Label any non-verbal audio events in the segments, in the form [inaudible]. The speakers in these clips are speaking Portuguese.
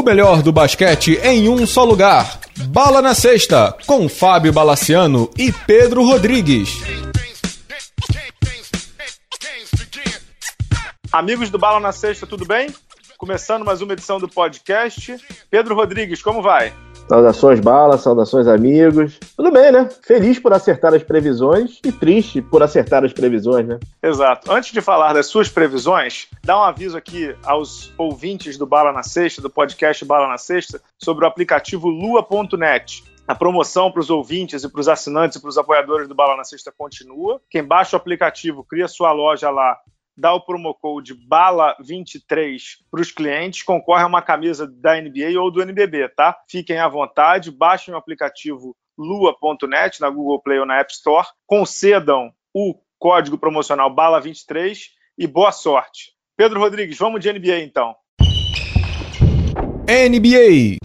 O melhor do basquete em um só lugar. Bala na Sexta, com Fábio Balaciano e Pedro Rodrigues. Amigos do Bala na Sexta, tudo bem? Começando mais uma edição do podcast. Pedro Rodrigues, como vai? Saudações, Bala, saudações, amigos. Tudo bem, né? Feliz por acertar as previsões e triste por acertar as previsões, né? Exato. Antes de falar das suas previsões, dá um aviso aqui aos ouvintes do Bala na Sexta, do podcast Bala na Sexta, sobre o aplicativo lua.net. A promoção para os ouvintes e para os assinantes e para os apoiadores do Bala na Sexta continua. Quem baixa o aplicativo, cria sua loja lá dá o promo code BALA23 para os clientes, concorre a uma camisa da NBA ou do NBB, tá? Fiquem à vontade, baixem o aplicativo lua.net na Google Play ou na App Store, concedam o código promocional BALA23 e boa sorte. Pedro Rodrigues, vamos de NBA então. NBA.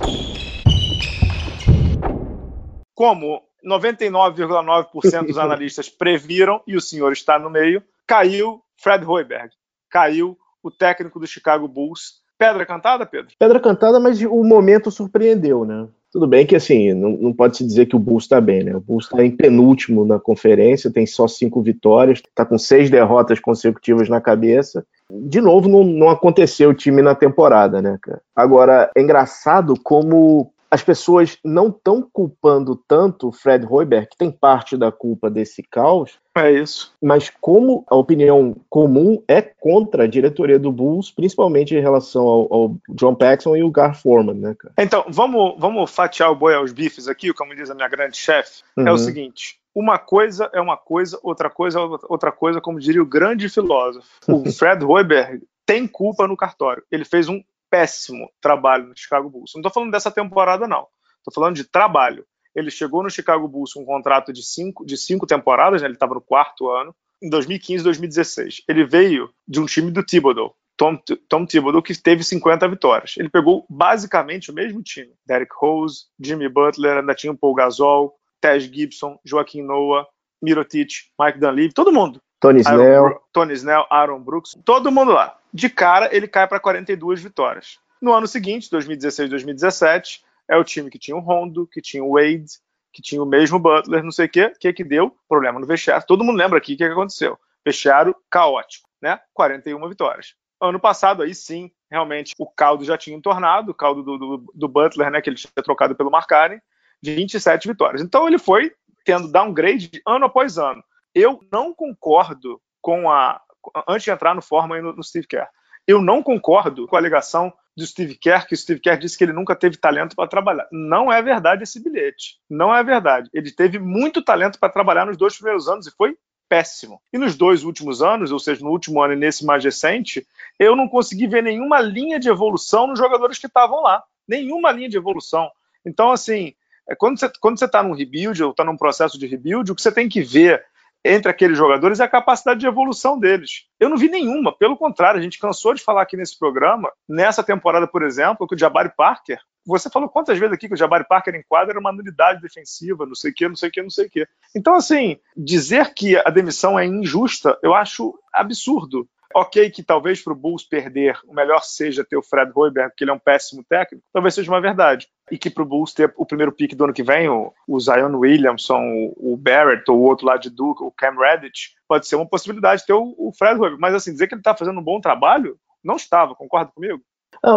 Como 99,9% dos analistas [laughs] previram, e o senhor está no meio, caiu Fred Hoiberg. Caiu o técnico do Chicago Bulls. Pedra cantada, Pedro? Pedra cantada, mas o momento surpreendeu, né? Tudo bem que, assim, não, não pode se dizer que o Bulls está bem, né? O Bulls está em penúltimo na conferência, tem só cinco vitórias, está com seis derrotas consecutivas na cabeça. De novo, não, não aconteceu o time na temporada, né, cara? Agora, é engraçado como as pessoas não estão culpando tanto o Fred Hoiberg, que tem parte da culpa desse caos. É isso. Mas como a opinião comum é contra a diretoria do Bulls, principalmente em relação ao, ao John Paxson e o Gar Forman, né, cara? Então, vamos, vamos fatiar o boi aos bifes aqui, como diz a minha grande chefe. Uhum. É o seguinte. Uma coisa é uma coisa, outra coisa é outra coisa, como diria o grande filósofo. O [laughs] Fred Hoiberg tem culpa no cartório. Ele fez um péssimo trabalho no Chicago Bulls. Não estou falando dessa temporada, não. Estou falando de trabalho. Ele chegou no Chicago Bulls com um contrato de cinco, de cinco temporadas, né? ele estava no quarto ano, em 2015 2016. Ele veio de um time do Thibodeau, Tom, Tom Thibodeau, que teve 50 vitórias. Ele pegou basicamente o mesmo time. Derek Rose, Jimmy Butler, ainda tinha o Paul Gasol, Tej Gibson, Joaquim Noah, Mirotic, Mike Dunleavy, todo mundo. Tony Snell. Tony Snell, Aaron Brooks, todo mundo lá. De cara, ele cai para 42 vitórias. No ano seguinte, 2016 2017, é o time que tinha o Rondo, que tinha o Wade, que tinha o mesmo Butler, não sei o quê. Que que deu? Problema no vestiário. Todo mundo lembra aqui o que, que aconteceu. Vestiário caótico, né? 41 vitórias. Ano passado, aí sim, realmente, o caldo já tinha entornado, o caldo do, do, do Butler, né, que ele tinha trocado pelo Marcari, 27 vitórias. Então ele foi tendo downgrade ano após ano. Eu não concordo com a. Antes de entrar no Forma no, no Steve Kerr, eu não concordo com a alegação do Steve Kerr, que o Steve Kerr disse que ele nunca teve talento para trabalhar. Não é verdade esse bilhete. Não é verdade. Ele teve muito talento para trabalhar nos dois primeiros anos e foi péssimo. E nos dois últimos anos, ou seja, no último ano e nesse mais recente, eu não consegui ver nenhuma linha de evolução nos jogadores que estavam lá. Nenhuma linha de evolução. Então, assim, é, quando você está tá num rebuild ou está num processo de rebuild, o que você tem que ver entre aqueles jogadores é a capacidade de evolução deles. Eu não vi nenhuma, pelo contrário, a gente cansou de falar aqui nesse programa, nessa temporada, por exemplo, que o Jabari Parker, você falou quantas vezes aqui que o Jabari Parker em quadra era uma nulidade defensiva, não sei o que, não sei o que, não sei o que. Então, assim, dizer que a demissão é injusta, eu acho absurdo. Ok, que talvez para o Bulls perder, o melhor seja ter o Fred Hoiberg, que ele é um péssimo técnico, talvez seja uma verdade. E que para o Bulls ter o primeiro pick do ano que vem, o, o Zion Williamson, o, o, Barrett, ou o outro lá de Duke, o Cam Redditch, pode ser uma possibilidade ter o, o Fred Hoiberg. Mas assim, dizer que ele está fazendo um bom trabalho, não estava, concorda comigo?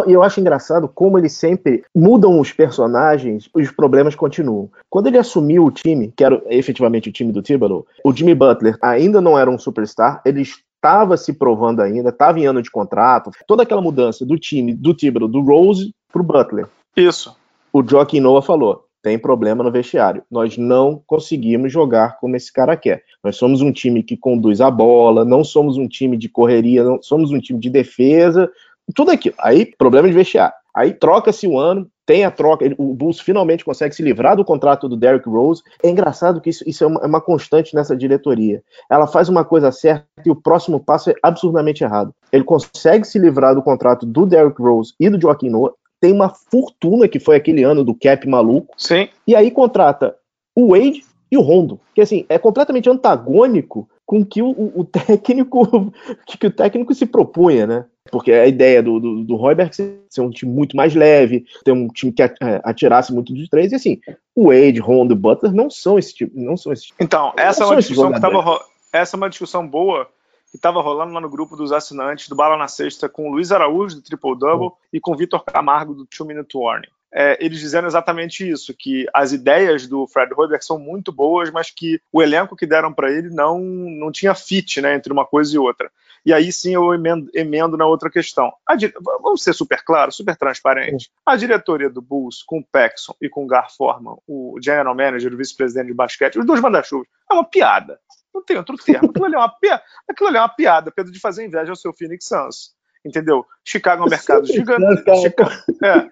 E eu acho engraçado como eles sempre mudam os personagens, os problemas continuam. Quando ele assumiu o time, que era efetivamente o time do Thibodeau, o Jimmy Butler ainda não era um superstar, eles estava se provando ainda, estava em ano de contrato, toda aquela mudança do time, do Thibodeau, do Rose pro Butler. Isso. O Joaquim Noah falou, tem problema no vestiário. Nós não conseguimos jogar como esse cara quer. Nós somos um time que conduz a bola, não somos um time de correria, não somos um time de defesa, tudo aquilo. Aí, problema de vestiário. Aí troca-se o ano, tem a troca, o Bulls finalmente consegue se livrar do contrato do Derrick Rose. É engraçado que isso, isso é, uma, é, uma, constante nessa diretoria. Ela faz uma coisa certa e o próximo passo é absurdamente errado. Ele consegue se livrar do contrato do Derrick Rose e do Joaquim Noah, tem uma fortuna que foi aquele ano do cap maluco. Sim. E aí contrata o Wade e o Rondo, que assim, é completamente antagônico com que o, o técnico [laughs] que, que, o técnico se propunha, né? Porque a ideia do, do, do Royberg ser um time muito mais leve, ter um time que é, atirasse muito dos três, e assim, o Wade, Rondo e Butler não são esse tipo, não são esse tipo. Então, essa é uma discussão que tava, essa é uma discussão boa que estava rolando lá no grupo dos assinantes do Bala na Sexta com o Luiz Araújo, do Triple Double, uhum. e com o Vitor Camargo, do Two Minute Warning. É, eles dizendo exatamente isso, que as ideias do Fred Hoiberg são muito boas, mas que o elenco que deram para ele não, não tinha fit né, entre uma coisa e outra. E aí sim eu emendo, emendo na outra questão. Di... Vamos ser super claro, super transparente. A diretoria do Bulls, com o Paxson e com o Gar Forman, o general manager, o vice-presidente de basquete, os dois manda-chuvas, é uma piada. Não tem outro termo. Aquilo ali é uma piada, Aquilo ali é uma piada Pedro, de fazer inveja ao seu Phoenix Suns. Entendeu? Chicago é um mercado gigantesco. Chicago, é.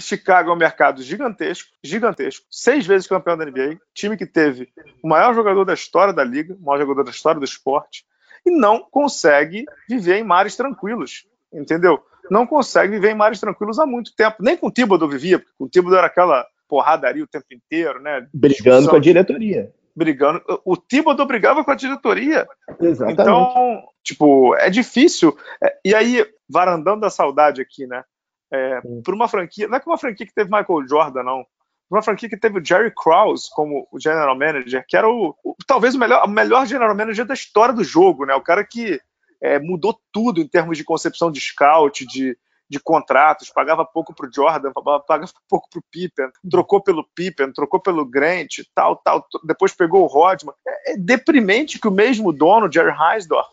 Chicago é um mercado gigantesco, gigantesco. Seis vezes campeão da NBA. Time que teve o maior jogador da história da liga, o maior jogador da história do esporte. E não consegue viver em mares tranquilos. Entendeu? Não consegue viver em mares tranquilos há muito tempo. Nem com o Thibodeau vivia, porque o Thibodeau era aquela porradaria o tempo inteiro, né? Brigando com a diretoria brigando. O Thibodeau brigava com a diretoria. Exatamente. Então, tipo, é difícil. É, e aí, varandando a saudade aqui, né? É, por uma franquia, não é que uma franquia que teve Michael Jordan, não. Uma franquia que teve o Jerry Krause como o general manager, que era o, o talvez o melhor, o melhor general manager da história do jogo, né? O cara que é, mudou tudo em termos de concepção de scout, de, de contratos, pagava pouco para o Jordan, pagava pouco para o Pippen, trocou pelo Pippen, trocou pelo Grant, tal, tal, depois pegou o Rodman. É, é deprimente que o mesmo dono, Jerry Heisdorf,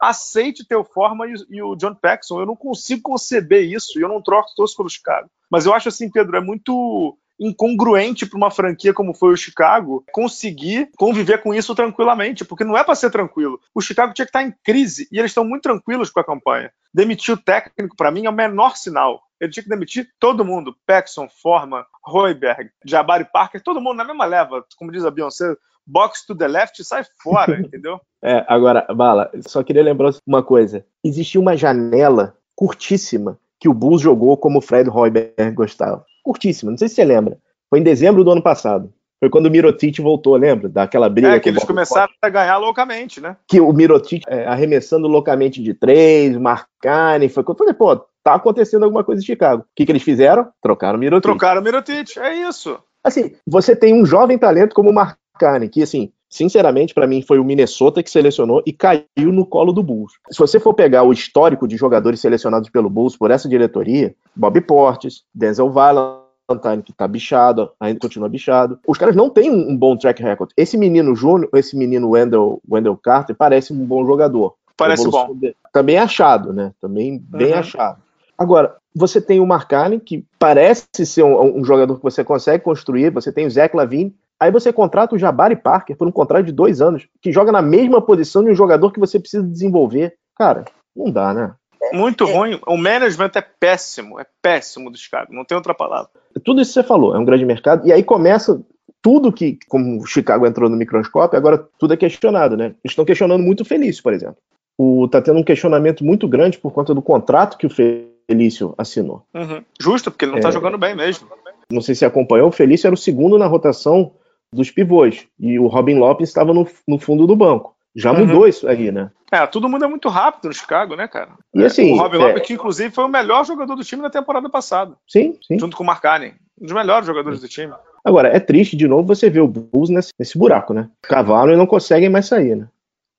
aceite ter o Forma e, e, o John Paxson. Eu não consigo conceber isso e eu não troco todos pelos caras. Mas eu acho assim, Pedro, é muito incongruente para uma franquia como foi o Chicago conseguir conviver com isso tranquilamente, porque não é para ser tranquilo. O Chicago tinha que estar em crise e eles estão muito tranquilos com a campanha. Demitir o técnico, para mim, é o menor sinal. Ele tinha que demitir todo mundo: Paxson, Forman, Royberg, Jabari Parker, todo mundo na mesma leva. Como diz a Beyoncé, box to the left sai fora, [laughs] entendeu? É, agora, Bala, só queria lembrar uma coisa. Existia uma janela curtíssima que o Bulls jogou como o Fred Royberg gostava curtíssima, não sei se você lembra. Foi em dezembro do ano passado. Foi quando o Mirotic voltou, lembra? Daquela briga. É, que eles começaram a ganhar loucamente, né? Que o Mirotic é, arremessando loucamente de três, Marcane, foi quando eu falei, pô, tá acontecendo alguma coisa em Chicago. O que, que eles fizeram? Trocaram o Mirotic. Trocaram o Mirotic, é isso. Assim, você tem um jovem talento como o Marcane, que assim, sinceramente, para mim foi o Minnesota que selecionou e caiu no colo do Bulls. Se você for pegar o histórico de jogadores selecionados pelo Bulls por essa diretoria, Bob Portes, Denzel Valentine, que tá bichado, ainda continua bichado. Os caras não têm um bom track record. Esse menino Júnior, esse menino Wendell, Wendell Carter, parece um bom jogador. Parece bom. Também achado, né? Também bem uhum. achado. Agora, você tem o Marcani, que parece ser um, um, jogador que você consegue construir, você tem o Lavine, aí você contrata o Jabari Parker por um contrato de dois anos, que joga na mesma posição de um jogador que você precisa desenvolver. Cara, não dá, né? Muito é, ruim. O management é péssimo, é péssimo do Chicago, não tem outra palavra. Tudo isso que você falou, é um grande mercado. E aí começa tudo que, como o Chicago entrou no microscópio, agora tudo é questionado, né? Eles estão questionando muito o Felício, por exemplo. O, tá tendo um questionamento muito grande por conta do contrato que o Felício assinou. Uhum. Justo, porque ele não tá é, tá jogando bem mesmo. Não sei se acompanhou, o Felício era o segundo na rotação dos pivôs. E o Robin Lopes estava no, no fundo do banco. Já uhum. mudou isso aí, né? É, tudo muda muito rápido no Chicago, né, cara? E assim, o Robin é... Lopes, que inclusive foi o melhor jogador do time na temporada passada. Sim, sim. Junto com o Mark Allen, um dos melhores jogadores do time. Agora, é triste de novo você ver o Bulls nesse, nesse buraco, né? Cavalo e não conseguem mais sair, né?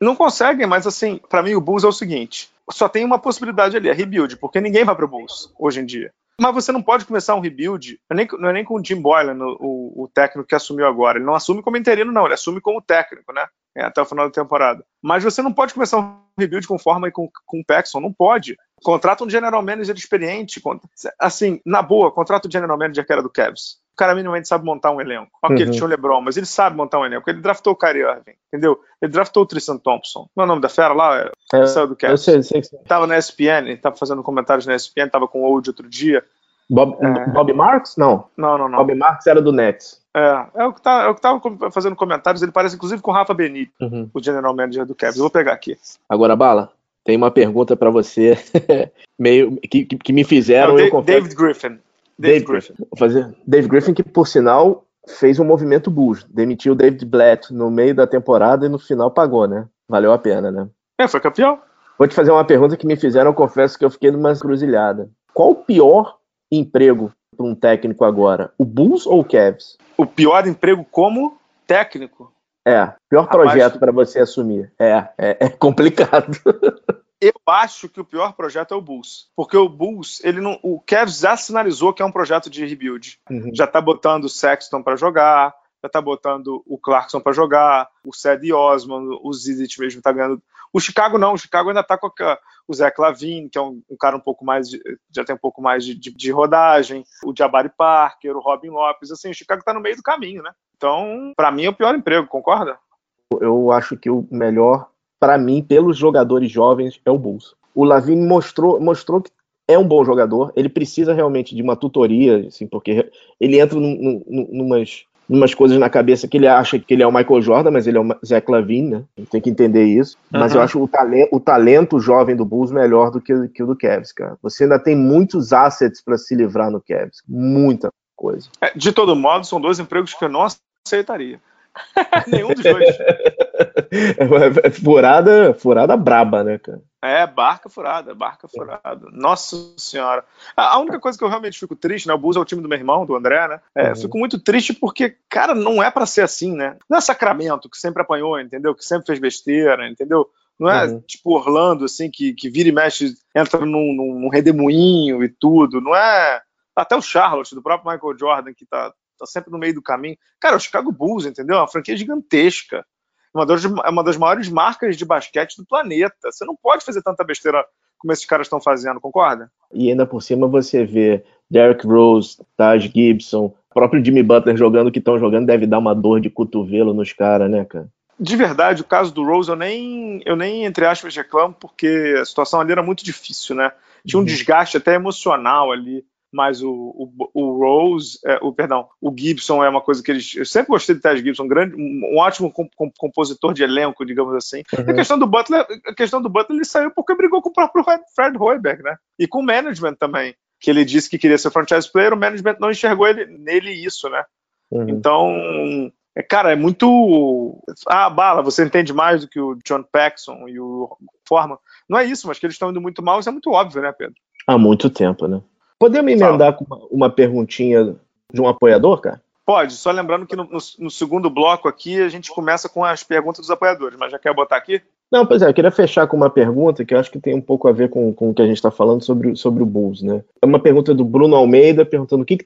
Não conseguem, mas assim, para mim o Bulls é o seguinte: só tem uma possibilidade ali, é rebuild, porque ninguém vai pro Bulls hoje em dia. Mas você não pode começar um rebuild, não é nem, é com o Jim Boylan, o, o, técnico que assumiu agora. Ele não assume como interino, não, ele assume como técnico, né? É, até o final da temporada. Mas você não pode começar um rebuild com forma e com, com o Paxson, não pode. Contrata um general manager experiente. Assim, na boa, contrata o general manager que era do Cavs. O cara minimamente sabe montar um elenco. Ok, uhum. ele tinha o LeBron, mas ele sabe montar um elenco. Ele draftou o Kyrie Irving, entendeu? Ele draftou o Tristan Thompson. Não é o nome da fera lá? É, saiu do Cavs. Eu sei, sei, sei. Tava na ESPN, tava fazendo comentários na ESPN, tava com o Old outro dia. Bob, é... Bob Marks? Não. Não, não, não. Bob Marks era do Nets. É, é o que tá, é o que tava fazendo comentários. Ele parece inclusive com o Rafa Benito, uhum. o general manager do Cavs. Eu vou pegar aqui. Agora, Bala, tem uma pergunta para você, [laughs] meio que, que, me fizeram. Não, David Griffin. David Griffin. Vou fazer. David Griffin, que por sinal fez um movimento Bulls, demitiu o David Blatt no meio da temporada e no final pagou, né? Valeu a pena, né? É, foi campeão. Vou te fazer uma pergunta que me fizeram, eu confesso que eu fiquei numa cruzilhada. Qual o pior emprego para um técnico agora? O Bulls ou o Cavs? O pior emprego como técnico? É, pior projeto para você assumir. É, é, é complicado. [laughs] Eu acho que o pior projeto é o Bulls, porque o Bulls, ele não, o Cavs já sinalizou que é um projeto de rebuild. Uhum. Já tá botando o Sexton para jogar, já tá botando o Clarkson para jogar, o Cedi Osman, o Zizic mesmo tá ganhando. O Chicago não, o Chicago ainda tá com a, o Zé Clavin, que é um, um, cara um pouco mais, de, já tem um pouco mais de, de, de, rodagem, o Jabari Parker, o Robin Lopes, assim, o Chicago tá no meio do caminho, né? Então, para mim é o pior emprego, concorda? Eu acho que o melhor para mim, pelos jogadores jovens, é o Bulls. O Lavine mostrou, mostrou que é um bom jogador, ele precisa realmente de uma tutoria, assim, porque ele entra num, num, numas, numas coisas na cabeça que ele acha que ele é o Michael Jordan, mas ele é o Zé Clavin, né? Tem que entender isso. Uhum. Mas eu acho o talento, o talento jovem do Bulls melhor do que, que o do Cavs, cara. Você ainda tem muitos assets para se livrar no Cavs. Muita coisa. É, de todo modo, são dois empregos que eu não aceitaria. [laughs] Nenhum dos dois. [laughs] É [laughs] furada, furada braba, né, cara? É, barca furada, barca furada. Nossa senhora. A única coisa que eu realmente fico triste, né? O Bulls é o time do meu irmão, do André, né? É, uhum. Fico muito triste porque, cara, não é para ser assim, né? Não é Sacramento, que sempre apanhou, entendeu? Que sempre fez besteira, entendeu? Não é uhum. tipo Orlando, assim, que, que vira e mexe, entra num, num, redemoinho e tudo. Não é. Até o Charlotte, do próprio Michael Jordan, que tá, tá sempre no meio do caminho. Cara, o Chicago Bulls, entendeu? É uma franquia gigantesca. Uma das, é uma das maiores marcas de basquete do planeta. Você não pode fazer tanta besteira como esses caras estão fazendo, concorda? E ainda por cima você vê Derrick Rose, Taj Gibson, próprio Jimmy Butler jogando o que estão jogando deve dar uma dor de cotovelo nos caras, né, cara? De verdade, o caso do Rose eu nem, eu nem entre aspas, reclamo, porque a situação ali era muito difícil, né? Tinha um uhum. desgaste até emocional ali mas o, o, o Rose, é, o perdão, o Gibson é uma coisa que eles. Eu sempre gostei de Ted Gibson, um, grande, um, ótimo compositor de elenco, digamos assim. Uhum. A questão do Butler, a questão do Butler, ele saiu porque brigou com o próprio Fred Hoiberg, né? E com o management também, que ele disse que queria ser franchise player, o management não enxergou ele, nele isso, né? Uhum. Então, é, cara, é muito. Ah, bala, você entende mais do que o John Paxson e o Forman. Não é isso, mas que eles estão indo muito mal, isso é muito óbvio, né, Pedro? Há muito tempo, né? Podemos emendar com uma, uma, perguntinha de um apoiador, cara? Pode, só lembrando que no, no, no, segundo bloco aqui a gente começa com as perguntas dos apoiadores, mas já quer botar aqui? Não, pois é, eu queria fechar com uma pergunta que eu acho que tem um pouco a ver com, com o que a gente está falando sobre, sobre o Bulls, né? É uma pergunta do Bruno Almeida perguntando o que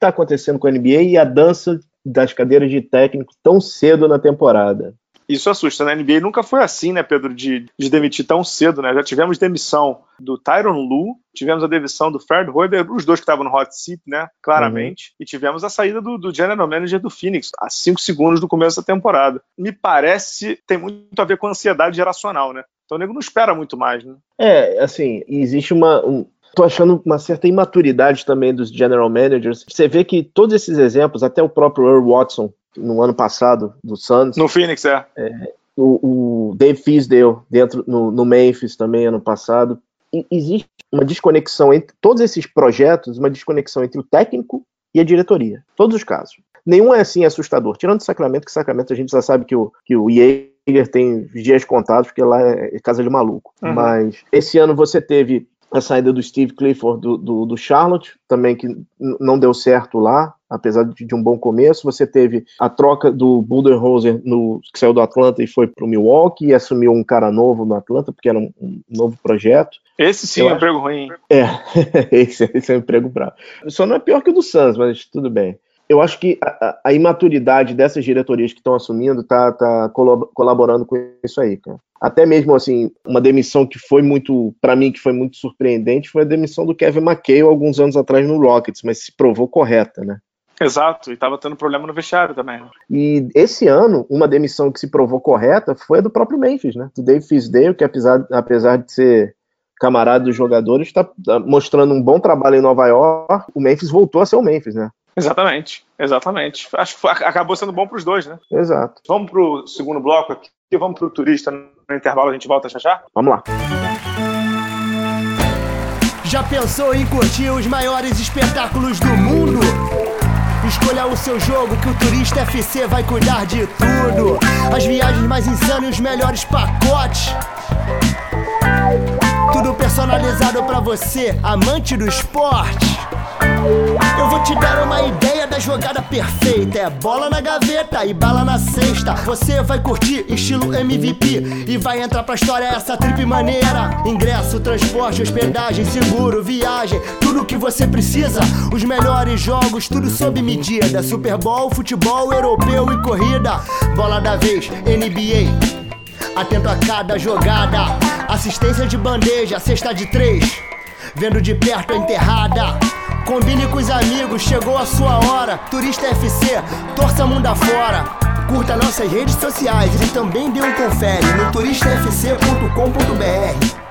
Isso assusta, né? A NBA nunca foi assim, né, Pedro, de, de demitir tão cedo, né? Já tivemos demissão do Tyron Lu, tivemos a demissão do Fred Hoiberg, os dois que estavam no hot seat, né, claramente, uhum. e tivemos a saída do, do, general manager do Phoenix, a cinco segundos do começo da temporada. Me parece tem muito a ver com a ansiedade geracional, né? Então o nego não espera muito mais, né? É, assim, existe uma, um, tô achando uma certa imaturidade também dos general managers. Você vê que todos esses exemplos, até o próprio Earl Watson, no ano passado, do Suns. No Phoenix, é. é o, o, Dave Fisdale, dentro, no, no, Memphis também, ano passado. E existe uma desconexão entre todos esses projetos, uma desconexão entre o técnico e a diretoria. Todos os casos. Nenhum é assim assustador. Tirando o Sacramento, que Sacramento a gente já sabe que o, que o Jaeger tem dias contados, porque lá é casa de maluco. Uhum. Mas esse ano você teve a saída do Steve Clifford do, do, do Charlotte, também que não deu certo lá, apesar de, de, um bom começo. Você teve a troca do Budenholzer, no, que saiu do Atlanta e foi para o Milwaukee, e assumiu um cara novo no Atlanta, porque era um, um novo projeto. Esse sim Eu é um emprego ruim. É, [laughs] esse, esse, é um emprego bravo. Só não é pior que o do Suns, mas tudo bem eu acho que a, a, imaturidade dessas diretorias que estão assumindo tá, tá colaborando com isso aí, cara. Até mesmo assim, uma demissão que foi muito, para mim, que foi muito surpreendente, foi a demissão do Kevin McHale alguns anos atrás no Rockets, mas se provou correta, né? Exato, e estava tendo problema no vestiário também. Né? E esse ano, uma demissão que se provou correta foi a do próprio Memphis, né? Do Dave Fisdale, que apesar, apesar de ser camarada dos jogadores, está tá mostrando um bom trabalho em Nova York. O Memphis voltou a ser o Memphis, né? Exatamente, exatamente. Acho que acabou sendo bom para os dois, né? Exato. Vamos para o segundo bloco aqui, vamos para o turista no intervalo, a gente volta a já? Vamos lá. Já pensou em curtir os maiores espetáculos do mundo? Escolha o seu jogo que o Turista FC vai cuidar de tudo. As viagens mais insanas e os melhores pacotes. Tudo personalizado para você, amante do esporte. Eu vou te dar uma ideia da jogada perfeita. É bola na gaveta e bala na cesta. Você vai curtir estilo MVP e vai entrar pra história essa trip maneira. Ingresso, transporte, hospedagem, seguro, viagem, tudo que você precisa. Os melhores jogos, tudo sob medida. Super Bowl, futebol europeu e corrida. Bola da vez, NBA. Atento a cada jogada. Assistência de bandeja, cesta de três. Vendo de perto a enterrada. Combine com os amigos, chegou a sua hora. Turista FC, torça mundo afora. Curta nossas redes sociais e também dê um confere no turistafc.com.br.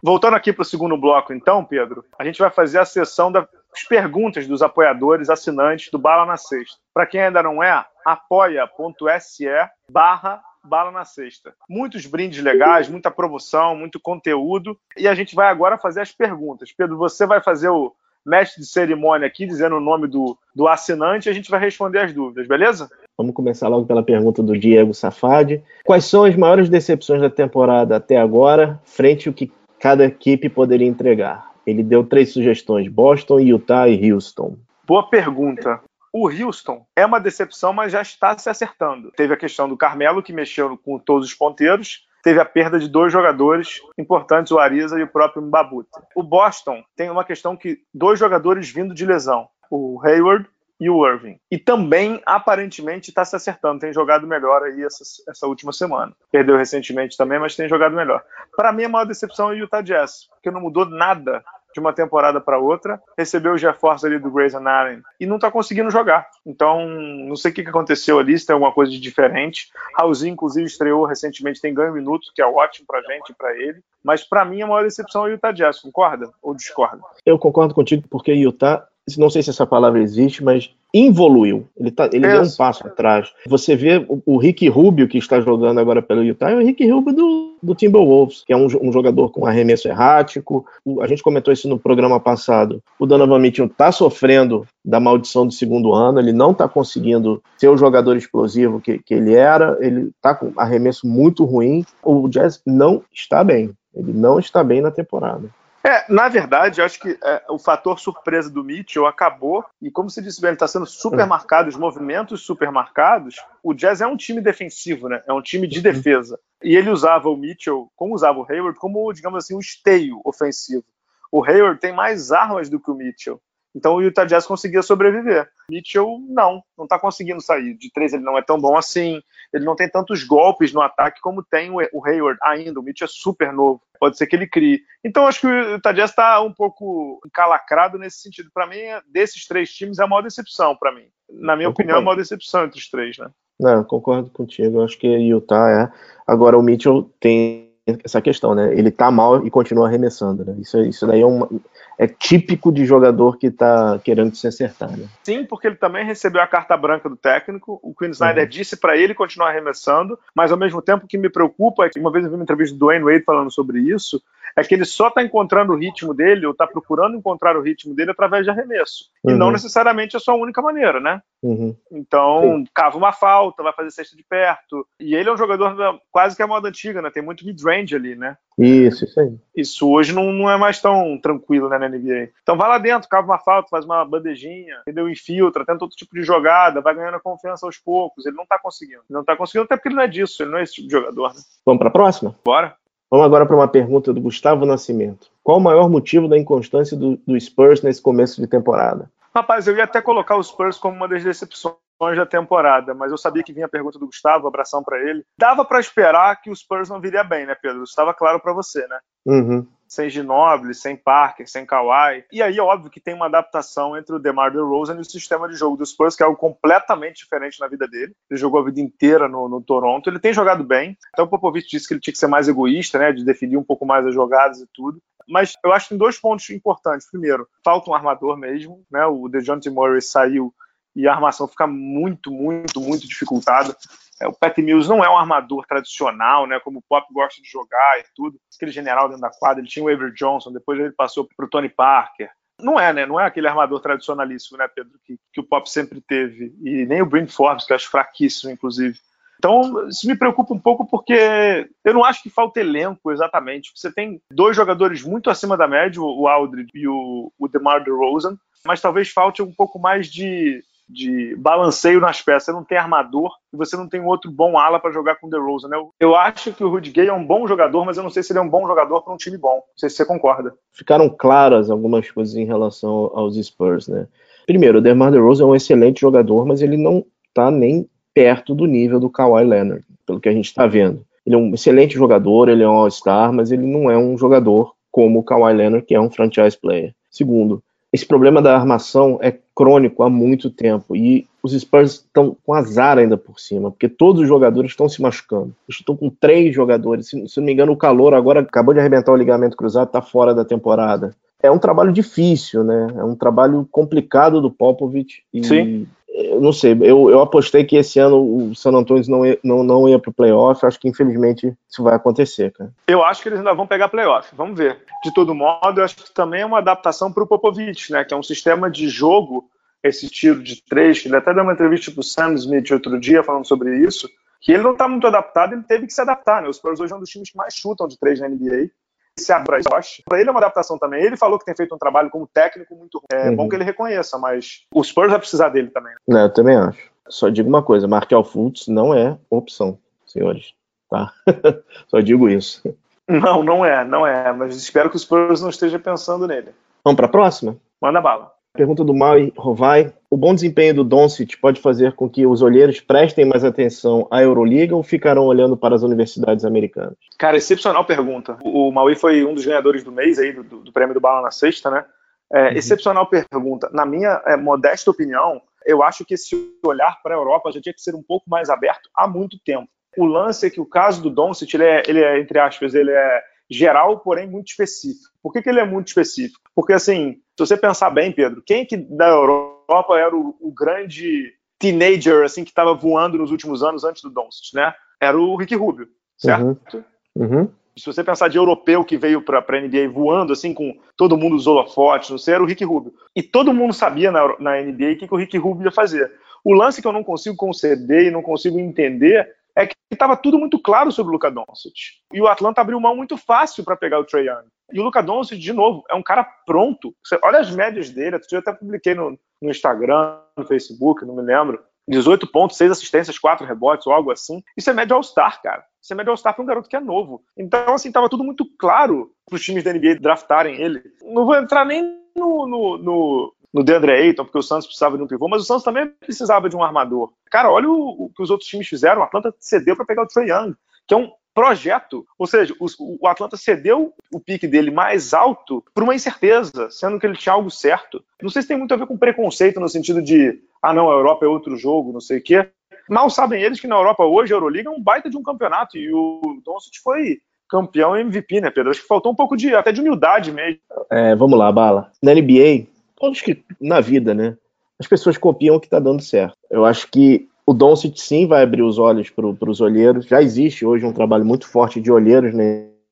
Voltando aqui para o segundo bloco, então, Pedro, a gente vai fazer a sessão das perguntas dos apoiadores assinantes do Bala na Sexta. Para quem ainda não é, apoia.se barra bala na sexta. Muitos brindes legais, muita promoção, muito conteúdo. E a gente vai agora fazer as perguntas. Pedro, você vai fazer o mestre de cerimônia aqui, dizendo o nome do, do assinante, e a gente vai responder as dúvidas, beleza? Vamos começar logo pela pergunta do Diego Safadi. Quais são as maiores decepções da temporada até agora, frente ao que cada equipe poderia entregar? Ele deu três sugestões: Boston, Utah e Houston. Boa pergunta. O Houston é uma decepção, mas já está se acertando. Teve a questão do Carmelo, que mexeu com todos os ponteiros. Teve a perda de dois jogadores importantes, o Ariza e o próprio Mbabuta. O Boston tem uma questão que dois jogadores vindo de lesão, o Hayward e o Irving. E também, aparentemente, está se acertando. Tem jogado melhor aí essa, essa última semana. Perdeu recentemente também, mas tem jogado melhor. Para mim, a maior decepção é o Utah Jazz, porque não mudou nada de uma temporada para outra, recebeu o GeForce ali do Grayson Allen e não está conseguindo jogar. Então, não sei o que aconteceu ali, se tem alguma coisa de diferente. Raulzinho, inclusive, estreou recentemente, tem ganho minutos, que é ótimo para gente e para ele. Mas para mim, a maior decepção é o Utah Jazz, concorda ou discorda? Eu concordo contigo, porque Utah não sei se essa palavra existe, mas involuiu. Ele, tá, ele deu um passo atrás. Você vê o, o, Rick Rubio, que está jogando agora pelo Utah, é o Rick Rubio do, do Timberwolves, que é um, um, jogador com arremesso errático. O, a gente comentou isso no programa passado. O Donovan Mitchell está sofrendo da maldição do segundo ano, ele não está conseguindo ser o jogador explosivo que, que ele era, ele está com arremesso muito ruim. O Jazz não está bem. Ele não está bem na temporada. É, na verdade, eu acho que é, o fator surpresa do Mitchell acabou, e como você disse bem, ele está sendo super hum. marcado, os movimentos super marcados. O Jazz é um time defensivo, né? É um time de uhum. defesa. E ele usava o Mitchell, como usava o Hayward, como, digamos assim, um esteio ofensivo. O Hayward tem mais armas do que o Mitchell. Então o Utah Jazz conseguia sobreviver. Mitchell não, não está conseguindo sair. De três ele não é tão bom assim. Ele não tem tantos golpes no ataque como tem o Hayward ainda. O Mitchell é super novo. Pode ser que ele crie. Então acho que o Utah Jazz está um pouco encalacrado nesse sentido. Para mim, desses três times é a maior decepção para mim. Na minha eu opinião, concordo. é a maior decepção entre os três, né? Não, concordo contigo. Eu acho que Utah é. Agora o Mitchell tem essa questão, né? Ele tá mal e continua arremessando, né? Isso, isso daí é uma, é típico de jogador que está querendo se acertar. Né? Sim, porque ele também recebeu a carta branca do técnico. O Quinn Snyder uhum. disse para ele continuar arremessando, mas ao mesmo tempo o que me preocupa é que uma vez eu vi uma entrevista do Dwayne Wade falando sobre isso, é que ele só está encontrando o ritmo dele, ou está procurando encontrar o ritmo dele através de arremesso. Uhum. E não uhum. necessariamente é a sua única maneira, né? Uhum. Então, Sim. cava uma falta, vai fazer cesta de perto. E ele é um jogador da, quase que a moda antiga, né? Tem muito mid-range ali, né? Isso, isso aí. Isso hoje não, não é mais tão tranquilo né, na NBA. Então vai lá dentro, cava uma falta, faz uma bandejinha, entendeu? Infiltra, tenta outro tipo de jogada, vai ganhando confiança aos poucos. Ele não tá conseguindo. Ele não tá conseguindo, até porque ele não é disso, ele não é esse tipo de jogador. Né? Vamos pra próxima? Bora. Vamos agora para uma pergunta do Gustavo Nascimento. Qual o maior motivo da inconstância do, do Spurs nesse começo de temporada? Rapaz, eu ia até colocar os Spurs como uma das decepções da temporada, mas eu sabia que vinha a pergunta do Gustavo, abração para ele. Dava para esperar que o Spurs não viria bem, né, Pedro? Estava claro para você, né? Uhum sem Ginobili, sem Parker, sem Kawhi. E aí óbvio que tem uma adaptação entre o DeMar DeRozan e o sistema de jogo dos Spurs, que é algo completamente diferente na vida dele. Ele jogou a vida inteira no, no Toronto, ele tem jogado bem. Então o Popovich disse que ele tinha que ser mais egoísta, né, de definir um pouco mais as jogadas e tudo. Mas eu acho que tem dois pontos importantes. Primeiro, falta um armador mesmo, né? O DeJounte Murray saiu e a armação fica muito, muito, muito dificultada. É, o Pat Mills não é um armador tradicional, né, como o Pop gosta de jogar e tudo. Aquele general dentro da quadra, ele tinha o Avery Johnson, depois ele passou para o Tony Parker. Não é, né? Não é aquele armador tradicionalíssimo, né, Pedro, que, que o Pop sempre teve. E nem o Brent Forbes, que eu acho fraquíssimo, inclusive. Então, isso me preocupa um pouco porque eu não acho que falta elenco exatamente. Você tem dois jogadores muito acima da média, o Aldridge e o, o DeMar DeRozan, mas talvez falte um pouco mais de, de balanceio nas peças. Você não tem armador e você não tem outro bom ala para jogar com o DeRozan. Né? Eu, eu acho que o Rudy Gay é um bom jogador, mas eu não sei se ele é um bom jogador para um time bom. Não sei se você concorda. Ficaram claras algumas coisas em relação aos Spurs, né? Primeiro, o DeMar DeRozan é um excelente jogador, mas ele não está nem perto do nível do Kawhi Leonard, pelo que a gente está vendo. Ele é um excelente jogador, ele é um All-Star, mas ele não é um jogador como o Kawhi Leonard, que é um franchise player. Segundo, esse problema da armação é crônico há muito tempo e os Spurs estão com azar ainda por cima, porque todos os jogadores estão se machucando. Estão com três jogadores, se, se não me engano, o calor agora acabou de arrebentar o ligamento cruzado, está fora da temporada. É um trabalho difícil, né? É um trabalho complicado do Popovich e Sim eu não sei, eu, eu apostei que esse ano o San Antonio não ia, não, não ia pro playoff, acho que infelizmente isso vai acontecer, cara. Eu acho que eles ainda vão pegar playoff, vamos ver. De todo modo, eu acho que também é uma adaptação para o Popovich, né, que é um sistema de jogo, esse tiro de três, ele até deu uma entrevista pro Sam Smith outro dia falando sobre isso, que ele não está muito adaptado, ele teve que se adaptar, né, os Spurs hoje é um dos times que mais chutam de três na NBA, se abra Josh. Para ele é uma adaptação também. Ele falou que tem feito um trabalho como técnico muito É uhum. bom que ele reconheça, mas o Spurs vai precisar dele também. Né? eu também acho. Só digo uma coisa: Markel Fultz não é opção, senhores. Tá? [laughs] Só digo isso. Não, não é, não é. Mas espero que o Spurs não esteja pensando nele. Vamos para a próxima? Manda bala. Pergunta do Maui Rovai. O bom desempenho do Doncic pode fazer com que os olheiros prestem mais atenção à Euroliga ou ficarão olhando para as universidades americanas? Cara, excepcional pergunta. O Maui foi um dos ganhadores do mês aí, do, do prêmio do Bala na Sexta, né? É, uhum. Excepcional pergunta. Na minha é, modesta opinião, eu acho que esse olhar para a Europa já tinha que ser um pouco mais aberto há muito tempo. O lance é que o caso do Doncic, ele é, ele é entre aspas, ele é geral, porém muito específico. Por que, que ele é muito específico? Porque, assim, se você pensar bem, Pedro, quem que da Europa era o, o grande teenager, assim, que estava voando nos últimos anos antes do Doncic, né? Era o Ricky Rubio, certo? Uhum. Uhum. Se você pensar de europeu que veio para a NBA voando, assim, com todo mundo os holofotes, não sei, era o Ricky Rubio. E todo mundo sabia na, na NBA o que, que o Ricky Rubio ia fazer. O lance que eu não consigo conceder e não consigo entender é que estava tudo muito claro sobre o Luka Doncic. E o Atlanta abriu mão muito fácil para pegar o Trae Young. E o Luka Doncic, de novo, é um cara pronto. Você olha as médias dele, eu até publiquei no, no Instagram, no Facebook, não me lembro. 18 pontos, 6 assistências, 4 rebotes ou algo assim. Isso é médio All-Star, cara. Isso é médio All-Star para um garoto que é novo. Então, assim, tava tudo muito claro para os times da NBA draftarem ele. Não vou entrar nem no, no, no, no DeAndre Ayton, porque o Santos precisava de um pivô, mas o Santos também precisava de um armador. Cara, olha o, o que os outros times fizeram. O Atlanta cedeu para pegar o Trae Young, que é um projeto. Ou seja, o, o Atlanta cedeu o pique dele mais alto por uma incerteza, sendo que ele tinha algo certo. Não sei se tem muito a ver com preconceito no sentido de, ah, não, a Europa é outro jogo, não sei o quê. Mal sabem eles que na Europa hoje a Euroliga é um baita de um campeonato e o Doncic foi campeão MVP, né, Pedro? Acho que faltou um pouco de até de humildade mesmo. É, vamos lá, bala. Na NBA, acho que na vida, né? As pessoas copiam o que está dando certo. Eu acho que o Doncic sim vai abrir os olhos para os olheiros. Já existe hoje um trabalho muito forte de olheiros na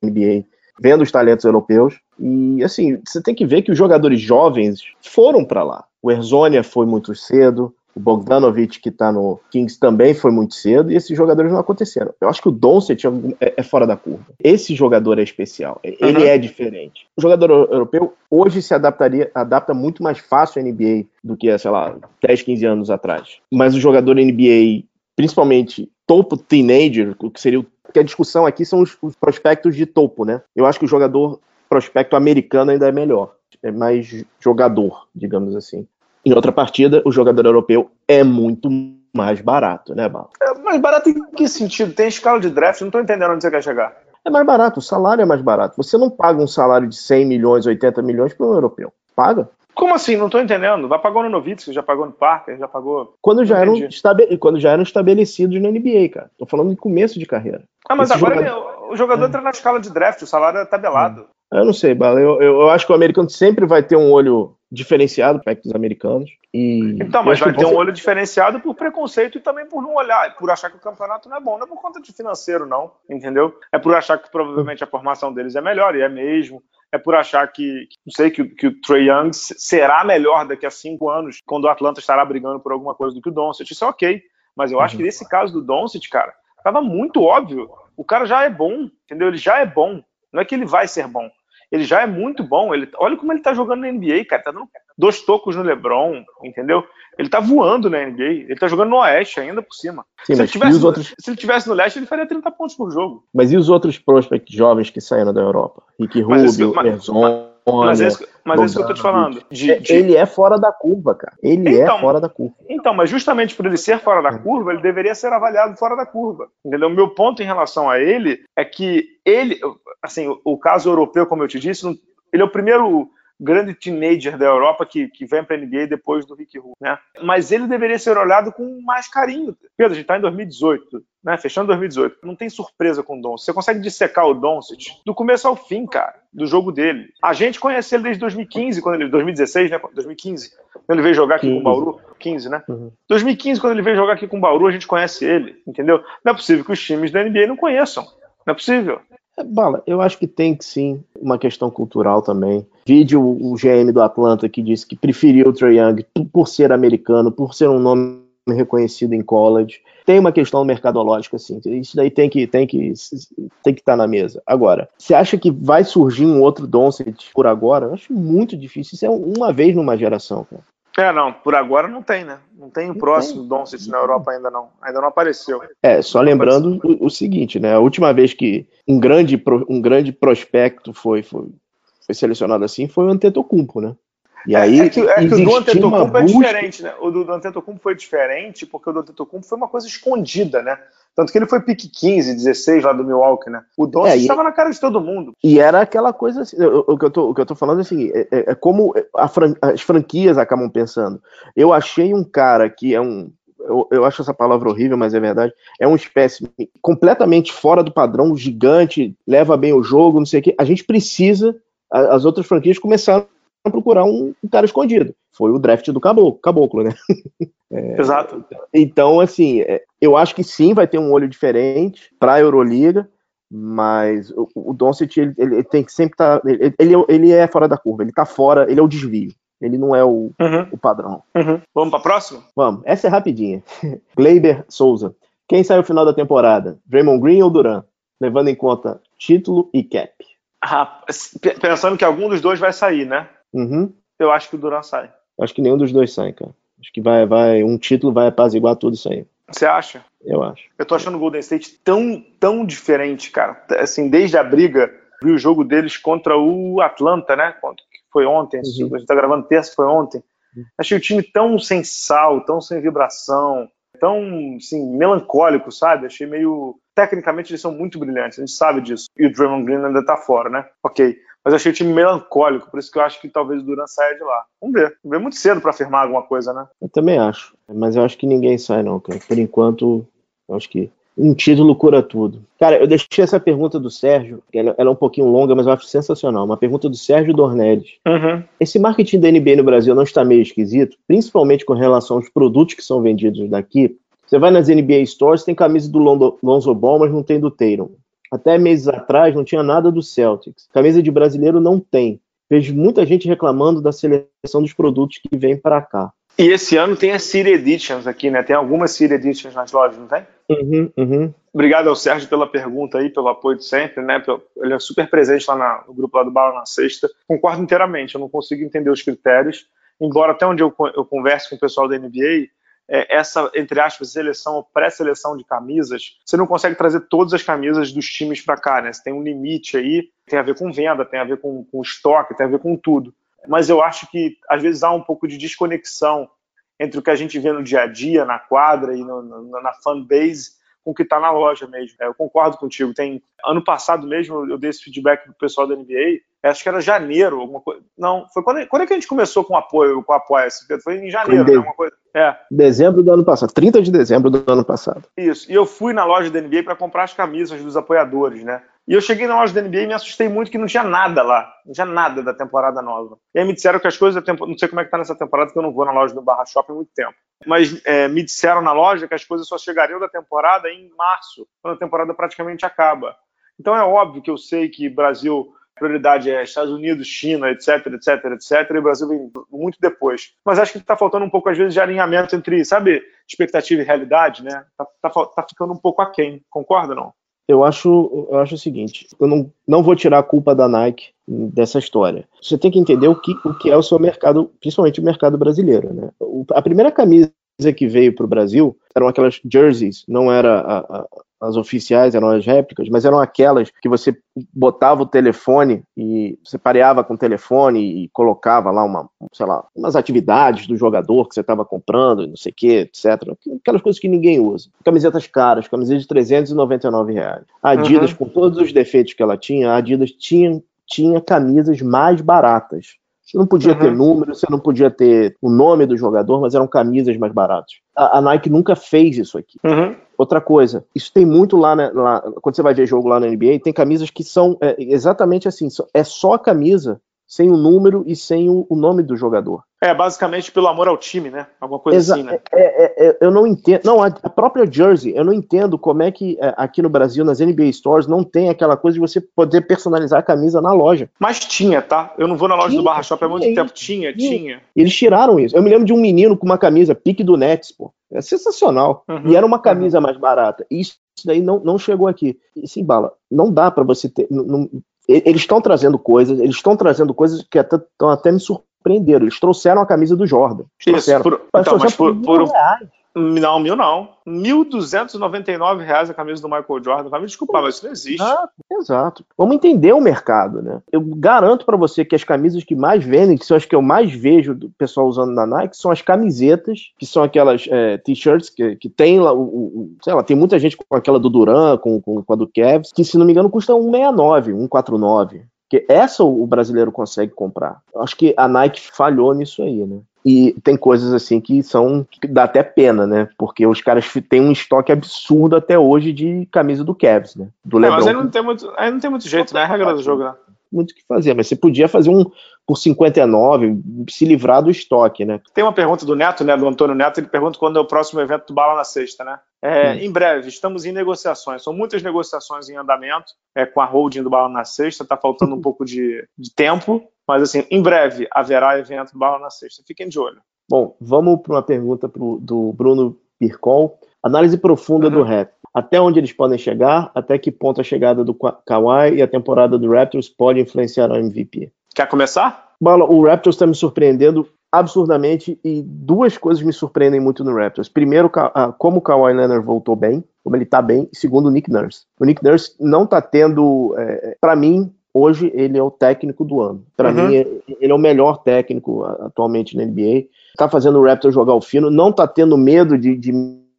NBA, vendo os talentos europeus. E assim, você tem que ver que os jogadores jovens foram para lá. O Erzonia foi muito cedo, o Bogdanovic, que está no Kings, também foi muito cedo, e esses jogadores não aconteceram. Eu acho que o Doncic é, é fora da curva. Esse jogador é especial, ele uhum. é diferente. O jogador europeu hoje se adaptaria, adapta muito mais fácil à NBA do que, sei lá, 10, 15 anos atrás. Mas o jogador NBA, principalmente topo teenager, o que seria o que a discussão aqui são os, os prospectos de topo, né? Eu acho que o jogador prospecto americano ainda é melhor, é mais jogador, digamos assim. Em outra partida, o jogador europeu é muito mais barato, né, Bala? É mais barato em que sentido? Tem escala de draft, não estou entendendo onde você quer chegar. É mais barato, o salário é mais barato. Você não paga um salário de 100 milhões, 80 milhões para um europeu. Paga. Como assim? Não estou entendendo. Vai pagar no Novitsky, já pagou no Parker, já pagou. Quando já, eram estabe... Quando já eram estabelecidos na NBA, cara. Tô falando de começo de carreira. Ah, mas Esse agora jogador... ele... o jogador é. entra na escala de draft, o salário é tabelado. Eu não sei, Bala. Eu, eu, eu, acho que o americano sempre vai ter um olho diferenciado para os americanos. E então, mas vai ter um olho diferenciado por preconceito e também por não olhar, por achar que o campeonato não é bom. Não é por conta de financeiro, não, entendeu? É por achar que provavelmente a formação deles é melhor, e é mesmo. é por achar que, não sei, que, que o Trey Young será melhor daqui a cinco anos, quando o Atlanta estará brigando por alguma coisa do que o Doncic. Isso é ok. Mas eu acho uhum. que nesse caso do Doncic, cara, tava muito óbvio. O cara já é bom, entendeu? Ele já é bom. Não é que ele vai ser bom. Ele já é muito bom. Ele, olha como ele tá jogando na NBA, cara. Tá dando dois tocos no LeBron, entendeu? Ele tá voando na NBA. Ele tá jogando no Oeste ainda por cima. Sim, se, ele tivesse, outros... se ele tivesse no Leste, ele faria 30 pontos por jogo. Mas e os outros prospects jovens que saíram da Europa? Ricky Rubio, Erzon... Mas é, isso, mas é isso que eu tô te falando. De, é, de... Ele é fora da curva, cara. Ele é então, é fora da curva. Então, mas justamente por ele ser fora da curva, ele deveria ser avaliado fora da curva. Entendeu? O meu ponto em relação a ele é que ele, assim, o, o caso europeu, como eu te disse, ele é o primeiro grande teenager da Europa que, que vem para a NBA depois do Rick Rubio, né? Mas ele deveria ser olhado com mais carinho. Pedro, a gente está em 2018, né? Fechando 2018. Não tem surpresa com o Doncic. Você consegue dissecar o Doncic do começo ao fim, cara, do jogo dele. A gente conhece ele desde 2015, quando ele 2016, né? 2015, quando ele veio jogar aqui 15. com o Bauru, 15, né? Uhum. 2015, quando ele veio jogar aqui com o Bauru, a gente conhece ele, entendeu? Não é possível que os times da NBA não conheçam. Não é possível. É, Bala, eu acho que tem que sim uma questão cultural também. Vídeo o GM do Atlanta que disse que preferiu o Trae Young por ser americano, por ser um nome reconhecido em college. Tem uma questão mercadológica, sim. Isso daí tem que tem que tem que estar tá na mesa. Agora, você acha que vai surgir um outro Doncic por agora? Eu acho muito difícil. Isso é uma vez numa geração, cara. É, não, por agora não tem, né? Não tem o próximo Doncic na Europa ainda não. Ainda não apareceu. É, só lembrando o, o, seguinte, né? A última vez que um grande, um grande prospecto foi, foi, foi selecionado assim foi o Antetokounmpo, né? E é, aí, é, que, é que o do Antetokounmpo é diferente, né? O do, do Antetokounmpo foi diferente porque o do Antetokounmpo foi uma coisa escondida, né? Tanto que ele foi pique 15, 16 lá do Milwaukee, né? O Doncic é, estava na cara de todo mundo. E era aquela coisa assim, o, o, que, eu tô, o que eu tô falando é assim, é, é, é como fran, as franquias acabam pensando. Eu achei um cara que é um, eu, eu, acho essa palavra horrível, mas é verdade. É um espécie completamente fora do padrão, gigante, leva bem o jogo, não sei o quê. A gente precisa, as outras franquias começaram a procurar um, cara escondido. Foi o draft do caboclo, caboclo né? [laughs] É, Exato. Então, assim, é, eu acho que sim, vai ter um olho diferente para a Euroliga, mas o, o Doncic, ele, ele, tem que sempre estar. Tá, ele, ele, ele, é fora da curva, ele está fora, ele é o desvio. Ele não é o, uhum. o padrão. Uhum. Vamos para próxima? Vamos. Essa é rapidinha. [laughs] Gleiber Souza. Quem sai no final da temporada? Draymond Green ou Duran? Levando em conta título e cap. Ah, pensando que algum dos dois vai sair, né? Uhum. Eu acho que o Duran sai. Acho que nenhum dos dois sai, cara. Acho que vai, vai, um título vai apaziguar tudo isso aí. Você acha? Eu acho. Eu tô achando o Golden State tão, tão diferente, cara. Assim, desde a briga, vi o jogo deles contra o Atlanta, né? Que foi ontem. Uhum. A gente tá gravando terça, foi ontem. Uhum. Achei o time tão sem sal, tão sem vibração, tão, assim, melancólico, sabe? Achei meio... Tecnicamente eles são muito brilhantes, a gente sabe disso. E o Draymond Green ainda tá fora, né? Ok mas eu achei o time melancólico, por isso que eu acho que talvez o Duran saia de lá. Vamos ver. Vamos ver muito cedo para afirmar alguma coisa, né? Eu também acho. Mas eu acho que ninguém sai, não, cara. Por enquanto, eu acho que um título cura tudo. Cara, eu deixei essa pergunta do Sérgio, ela, ela é um pouquinho longa, mas eu acho sensacional. Uma pergunta do Sérgio Dornelles. Uhum. Esse marketing da NBA no Brasil não está meio esquisito, principalmente com relação aos produtos que são vendidos daqui. Você vai nas NBA Stores, tem camisa do Lonzo Ball, mas não tem do Tatum. Até meses atrás não tinha nada do Celtics. Camisa de brasileiro não tem. Vejo muita gente reclamando da seleção dos produtos que vem para cá. E esse ano tem as City Editions aqui, né? Tem algumas City Editions nas lojas, não tem? Uhum, uhum. Obrigado ao Sérgio pela pergunta aí, pelo apoio de sempre, né? Ele é super presente lá no grupo lá do Bala na Sexta. Concordo inteiramente, eu não consigo entender os critérios. Embora até onde eu, eu converso com o pessoal da NBA, é, essa, entre aspas, seleção ou pré-seleção de camisas, você não consegue trazer todas as camisas dos times para cá, né? Você tem um limite aí, tem a ver com venda, tem a ver com, com estoque, tem a ver com tudo. Mas eu acho que às vezes há um pouco de desconexão entre o que a gente vê no dia a dia, na quadra e no, no, na fan base, com o que está na loja mesmo. É, eu concordo contigo. Tem ano passado mesmo eu dei esse feedback pro pessoal da NBA acho que era janeiro, alguma coisa. Não, foi quando, quando é que a gente começou com apoio, com apoio Foi em janeiro, foi em de... alguma coisa. É. Dezembro do ano passado, 30 de dezembro do ano passado. Isso. E eu fui na loja da NBA para comprar as camisas dos apoiadores, né? E eu cheguei na loja da NBA e me assustei muito que não tinha nada lá. Não tinha nada da temporada nova. E aí me disseram que as coisas da. Não sei como é que tá nessa temporada, porque eu não vou na loja do Barra Shopping há muito tempo. Mas é, me disseram na loja que as coisas só chegariam da temporada em março, quando a temporada praticamente acaba. Então é óbvio que eu sei que Brasil prioridade é Estados Unidos, China, etc, etc, etc, e o Brasil vem muito depois. Mas acho que está faltando um pouco, às vezes, de alinhamento entre, sabe, expectativa e realidade, né? Tá, tá, tá ficando um pouco aquém, concorda ou não? Eu acho, eu acho o seguinte, eu não, não vou tirar a culpa da Nike dessa história. Você tem que entender o que, o que é o seu mercado, principalmente o mercado brasileiro, né? A primeira camisa que veio para o Brasil eram aquelas jerseys, não era a, a, as oficiais, eram as réplicas, mas eram aquelas que você botava o telefone e você pareava com o telefone e colocava lá uma, sei lá, umas atividades do jogador que você estava comprando, não sei o que, etc. Aquelas coisas que ninguém usa. Camisetas caras, camisetas de 399 reais. A Adidas, uhum. com todos os defeitos que ela tinha, a Adidas tinha, tinha camisas mais baratas. Você não podia uhum. ter número, você não podia ter o nome do jogador, mas eram camisas mais baratas. A, a Nike nunca fez isso aqui. Uhum. Outra coisa, isso tem muito lá, né, lá, quando você vai ver jogo lá na NBA, tem camisas que são é, exatamente assim, é só a camisa sem o número e sem o, o, nome do jogador. É, basicamente pelo amor ao time, né? Alguma coisa Exa assim, né? É, é, é, eu não entendo. Não, a, própria Jersey, eu não entendo como é que é, aqui no Brasil, nas NBA Stores, não tem aquela coisa de você poder personalizar a camisa na loja. Mas tinha, tá? Eu não vou na loja tinha, do Barra Shop há muito tempo. Tinha, tinha, tinha. Eles tiraram isso. Eu me lembro de um menino com uma camisa pique do Nets, pô. É sensacional. Uhum, e era uma camisa uhum. mais barata. Isso daí não, não chegou aqui. E sim, Bala, não dá para você ter. Não, eles estão trazendo coisas, eles estão trazendo coisas que até, até me surpreenderam. Eles trouxeram a camisa do Jordan. Isso, por, então, mas por, por, não, mil não. R$ reais a camisa do Michael Jordan. Vai me desculpar, mas isso não existe. Exato, exato. Vamos entender o mercado, né? Eu garanto para você que as camisas que mais vendem, que são as que eu mais vejo do pessoal usando na Nike, são as camisetas, que são aquelas é, t-shirts que, que tem lá, o, o, sei lá, tem muita gente com aquela do Duran, com, com, com a do Cavs, que se não me engano custa 169, 149. Porque essa o brasileiro consegue comprar. Eu acho que a Nike falhou nisso aí, né? E tem coisas assim que são. que dá até pena, né? Porque os caras têm um estoque absurdo até hoje de camisa do Cavs, né? Do LeBron. Mas aí não tem muito, aí não tem muito jeito, né? É a regra do jogo, né? Muito o que fazer, mas você podia fazer um por 59, se livrar do estoque, né? Tem uma pergunta do Neto, né? Do Antônio Neto, ele pergunta quando é o próximo evento do Bala na Sexta, né? É, em breve, estamos em negociações. São muitas negociações em andamento é, com a holding do Bala na Sexta, está faltando um [laughs] pouco de, de tempo, mas, assim, em breve haverá evento Bala na Sexta. Fiquem de olho. Bom, vamos para uma pergunta pro, do Bruno Pircol. Análise profunda uhum. do rap. Até onde eles podem chegar? Até que ponto a chegada do Kawhi e a temporada do Raptors pode influenciar o MVP? Quer começar? Bala, o Raptors está me surpreendendo absurdamente e duas coisas me surpreendem muito no Raptors. Primeiro, como o Kawhi Leonard voltou bem, como ele está bem. E segundo, o Nick Nurse. O Nick Nurse não está tendo, é, para mim, hoje ele é o técnico do ano. Para uhum. mim, ele é o melhor técnico atualmente na NBA. Tá fazendo o Raptor jogar o fino, não tá tendo medo de, de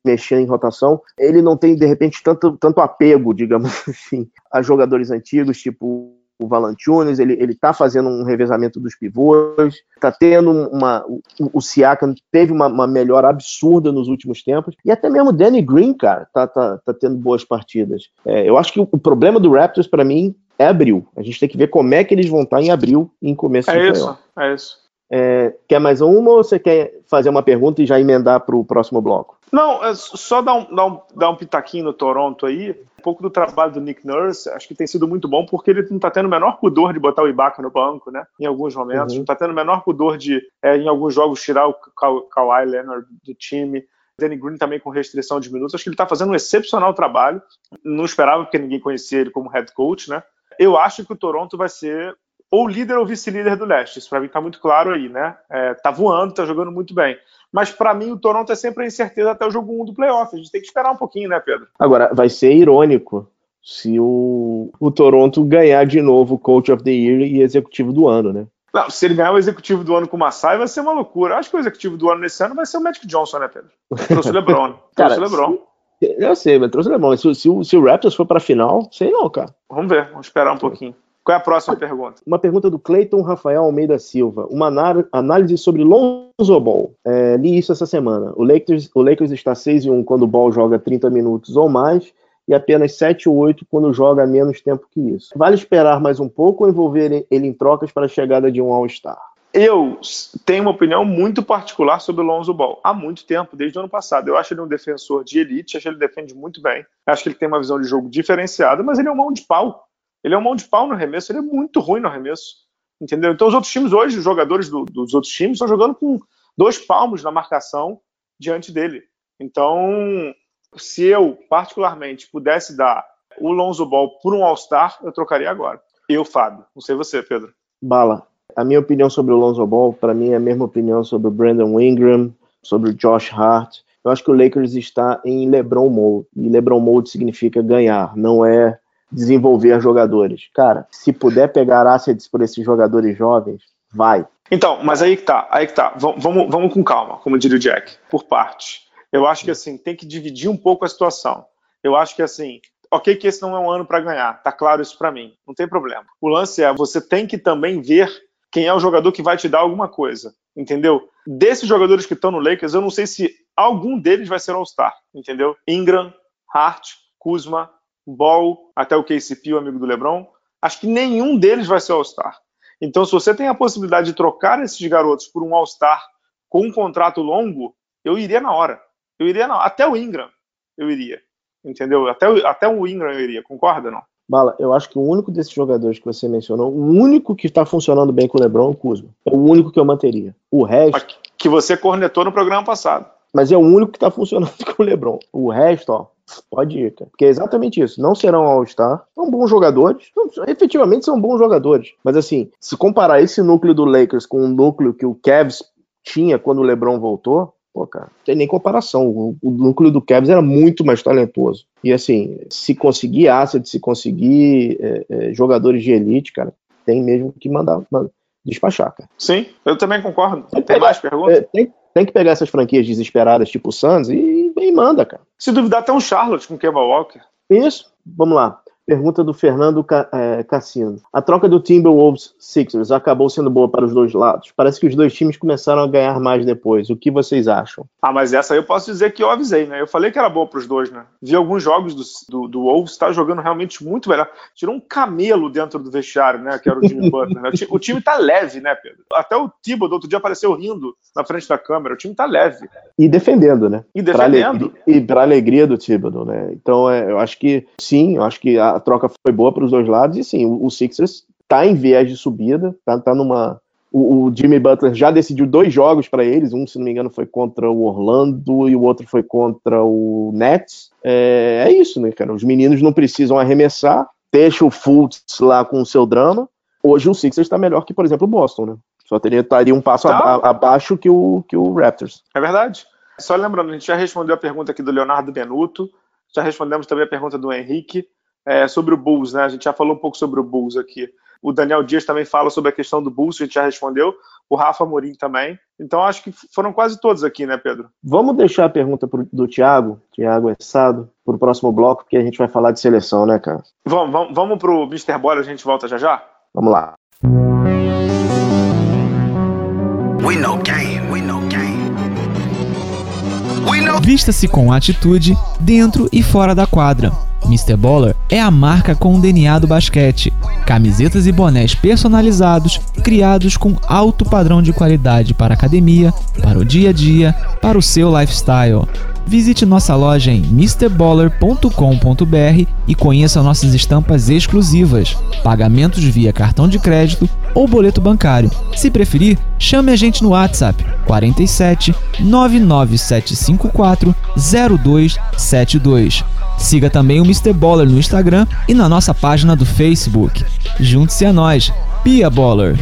mexer em rotação. Ele não tem, de repente, tanto, tanto apego, [laughs] digamos assim, a jogadores antigos, tipo o Valanciunas, ele, ele tá fazendo um revezamento dos pivôs, tá tendo uma. O, o Siakam teve uma, uma melhora absurda nos últimos tempos, e até mesmo o Danny Green, cara, tá, tá, tá tendo boas partidas. É, eu acho que o, o problema do Raptors, para mim, é abril. A gente tem que ver como é que eles vão estar em abril em começo é de isso, É isso. É, quer mais uma ou você quer fazer uma pergunta e já emendar para o próximo bloco? Não, é só dar um, dar, um, dar um pitaquinho no Toronto aí. Um pouco do trabalho do Nick Nurse, acho que tem sido muito bom, porque ele não está tendo o menor pudor de botar o Ibaka no banco, né? Em alguns momentos. Uhum. Não está tendo o menor pudor de, é, em alguns jogos, tirar o Kawhi Leonard do time. Danny Green também com restrição de minutos. Acho que ele está fazendo um excepcional trabalho. Não esperava, porque ninguém conhecia ele como head coach, né? eu acho que o Toronto vai ser ou líder ou vice-líder do leste. Isso para mim está muito claro aí, né? É, tá voando, tá jogando muito bem. Mas para mim o Toronto é sempre a incerteza até o jogo 1 do playoff. A gente tem que esperar um pouquinho, né, Pedro? Agora, vai ser irônico se o, o Toronto ganhar de novo o Coach of the Year e executivo do ano, né? Não, se ele ganhar o executivo do ano com o Massai, vai ser uma loucura. Acho que o executivo do ano nesse ano vai ser o Magic Johnson, né, Pedro? Trouxe o LeBron. [laughs] Trouxe o LeBron. Eu sei, mas trouxe LeBron. Se, se, se o Raptors for para a final, sei não, cara. Vamos ver, vamos esperar um pouquinho. Qual é a próxima pergunta? Uma pergunta do Cleiton Rafael Almeida Silva. Uma análise sobre Lonzo Ball. É, li isso essa semana. O Lakers, o Lakers está 6 e 1 quando o Ball joga 30 minutos ou mais e apenas 7 ou 8 quando joga menos tempo que isso. Vale esperar mais um pouco ou envolver ele em trocas para a chegada de um All-Star? Eu tenho uma opinião muito particular sobre o Lonzo Ball. Há muito tempo, desde o ano passado. Eu acho ele um defensor de elite, acho que ele defende muito bem. Acho que ele tem uma visão de jogo diferenciada, mas ele é um mão de pau Ele é um mão de pau no arremesso, ele é muito ruim no arremesso. Entendeu? Então os outros times hoje, os jogadores do, dos outros times, estão jogando com dois palmos na marcação diante dele. Então, se eu, particularmente, pudesse dar o Lonzo Ball por um All-Star, eu trocaria agora. Eu, Fábio. Não sei você, Pedro. Bala. A minha opinião sobre o Lonzo Ball, para mim, é a mesma opinião sobre o Brandon Ingram, sobre o Josh Hart. Eu acho que o Lakers está em LeBron Mode. E LeBron Mode significa ganhar, não é desenvolver jogadores. Cara, se puder pegar assets por esses jogadores jovens, vai. Então, mas aí que tá, aí que tá. Vamos, vamos com calma, como diria o Jack, por parte. Eu acho que assim, tem que dividir um pouco a situação. Eu acho que assim, ok que esse não é um ano para ganhar, tá claro isso para mim, não tem problema. O lance é, você tem que também ver quem é o jogador que vai te dar alguma coisa, entendeu? Desses jogadores que estão no Lakers, eu não sei se algum deles vai ser All-Star, entendeu? Ingram, Hart, Kuzma, Ball, até o KCP, o amigo do LeBron, acho que nenhum deles vai ser All-Star. Então, se você tem a possibilidade de trocar esses garotos por um All-Star com um contrato longo, eu iria na hora. Eu iria na Até o Ingram, eu iria. Entendeu? Até, o, até o Ingram eu iria. Concorda não? Bala, eu acho que o único desses jogadores que você mencionou, o único que está funcionando bem com o LeBron é o Kuzma. É o único que eu manteria. O resto. Que você cornetou no programa passado. Mas é o único que está funcionando [laughs] com o LeBron. O resto, ó, Pode ir, cara. Porque é exatamente isso. Não serão All-Star. São bons jogadores. efetivamente são bons jogadores. Mas assim, se comparar esse núcleo do Lakers com o núcleo que o Cavs tinha quando o LeBron voltou, pô, cara, não tem nem comparação. O, o, núcleo do Cavs era muito mais talentoso. E assim, se conseguir asset, se conseguir é, é, jogadores de elite, cara, tem mesmo que mandar, mandar despachar, cara. Sim, eu também concordo. Tem, tem mais perguntas? É, tem, tem que pegar essas franquias desesperadas, tipo o Suns, e, e manda, cara. Se duvidar, até um Charlotte com Kemba Walker. Isso, vamos lá. Pergunta do Fernando é, Cassino. A troca do Timberwolves Sixers acabou sendo boa para os dois lados. Parece que os dois times começaram a ganhar mais depois. O que vocês acham? Ah, mas essa aí eu posso dizer que eu avisei, né? Eu falei que era boa para os dois, né? Vi alguns jogos do, do, do Wolves, está jogando realmente muito melhor. Tirou um camelo dentro do vestiário, né? Que era o Jimmy [laughs] Butler. Né? O time tá leve, né, Pedro? Até o Thibodeau outro dia apareceu rindo na frente da câmera. O time tá leve. E defendendo, né? E defendendo. Pra e para alegria do Thibodeau, né? Então, é, eu acho que sim, eu acho que a a troca foi boa para os dois lados, e sim, o, o Sixers está em viés de subida, tá, tá numa. O, o, Jimmy Butler já decidiu dois jogos para eles, um, se não me engano, foi contra o Orlando e o outro foi contra o Nets. É, é isso, né, cara? Os meninos não precisam arremessar, deixa o Fultz lá com o seu drama. Hoje o Sixers está melhor que, por exemplo, o Boston, né? Só teria, estaria um passo tá. a, abaixo que o, que o Raptors. É verdade. Só lembrando, a gente já respondeu a pergunta aqui do Leonardo Benuto, já respondemos também a pergunta do Henrique é, sobre o Bulls, né? A gente já falou um pouco sobre o Bulls aqui. O Daniel Dias também fala sobre a questão do Bulls, a gente já respondeu. O Rafa Morim também. Então acho que foram quase todos aqui, né, Pedro? Vamos deixar a pergunta pro, do Thiago, Thiago Essado, para o próximo bloco, porque a gente vai falar de seleção, né, cara? Vamos, vamos, vamos pro Mr. Boy, a gente volta já já? Vamos lá. We know game, we know game. We know... Vista-se com atitude dentro e fora da quadra Mr. Baller é a marca com o DNA do basquete. Camisetas e bonés personalizados, criados com alto padrão de qualidade para a academia, para o dia a dia, para o seu lifestyle. Visite nossa loja em mrballer.com.br e conheça nossas estampas exclusivas, pagamentos via cartão de crédito ou boleto bancário. Se preferir, chame a gente no WhatsApp 47 99754 0272. Siga também o Mr. Baller no Instagram e na nossa página do Facebook. Junte-se a nós, Pia Baller.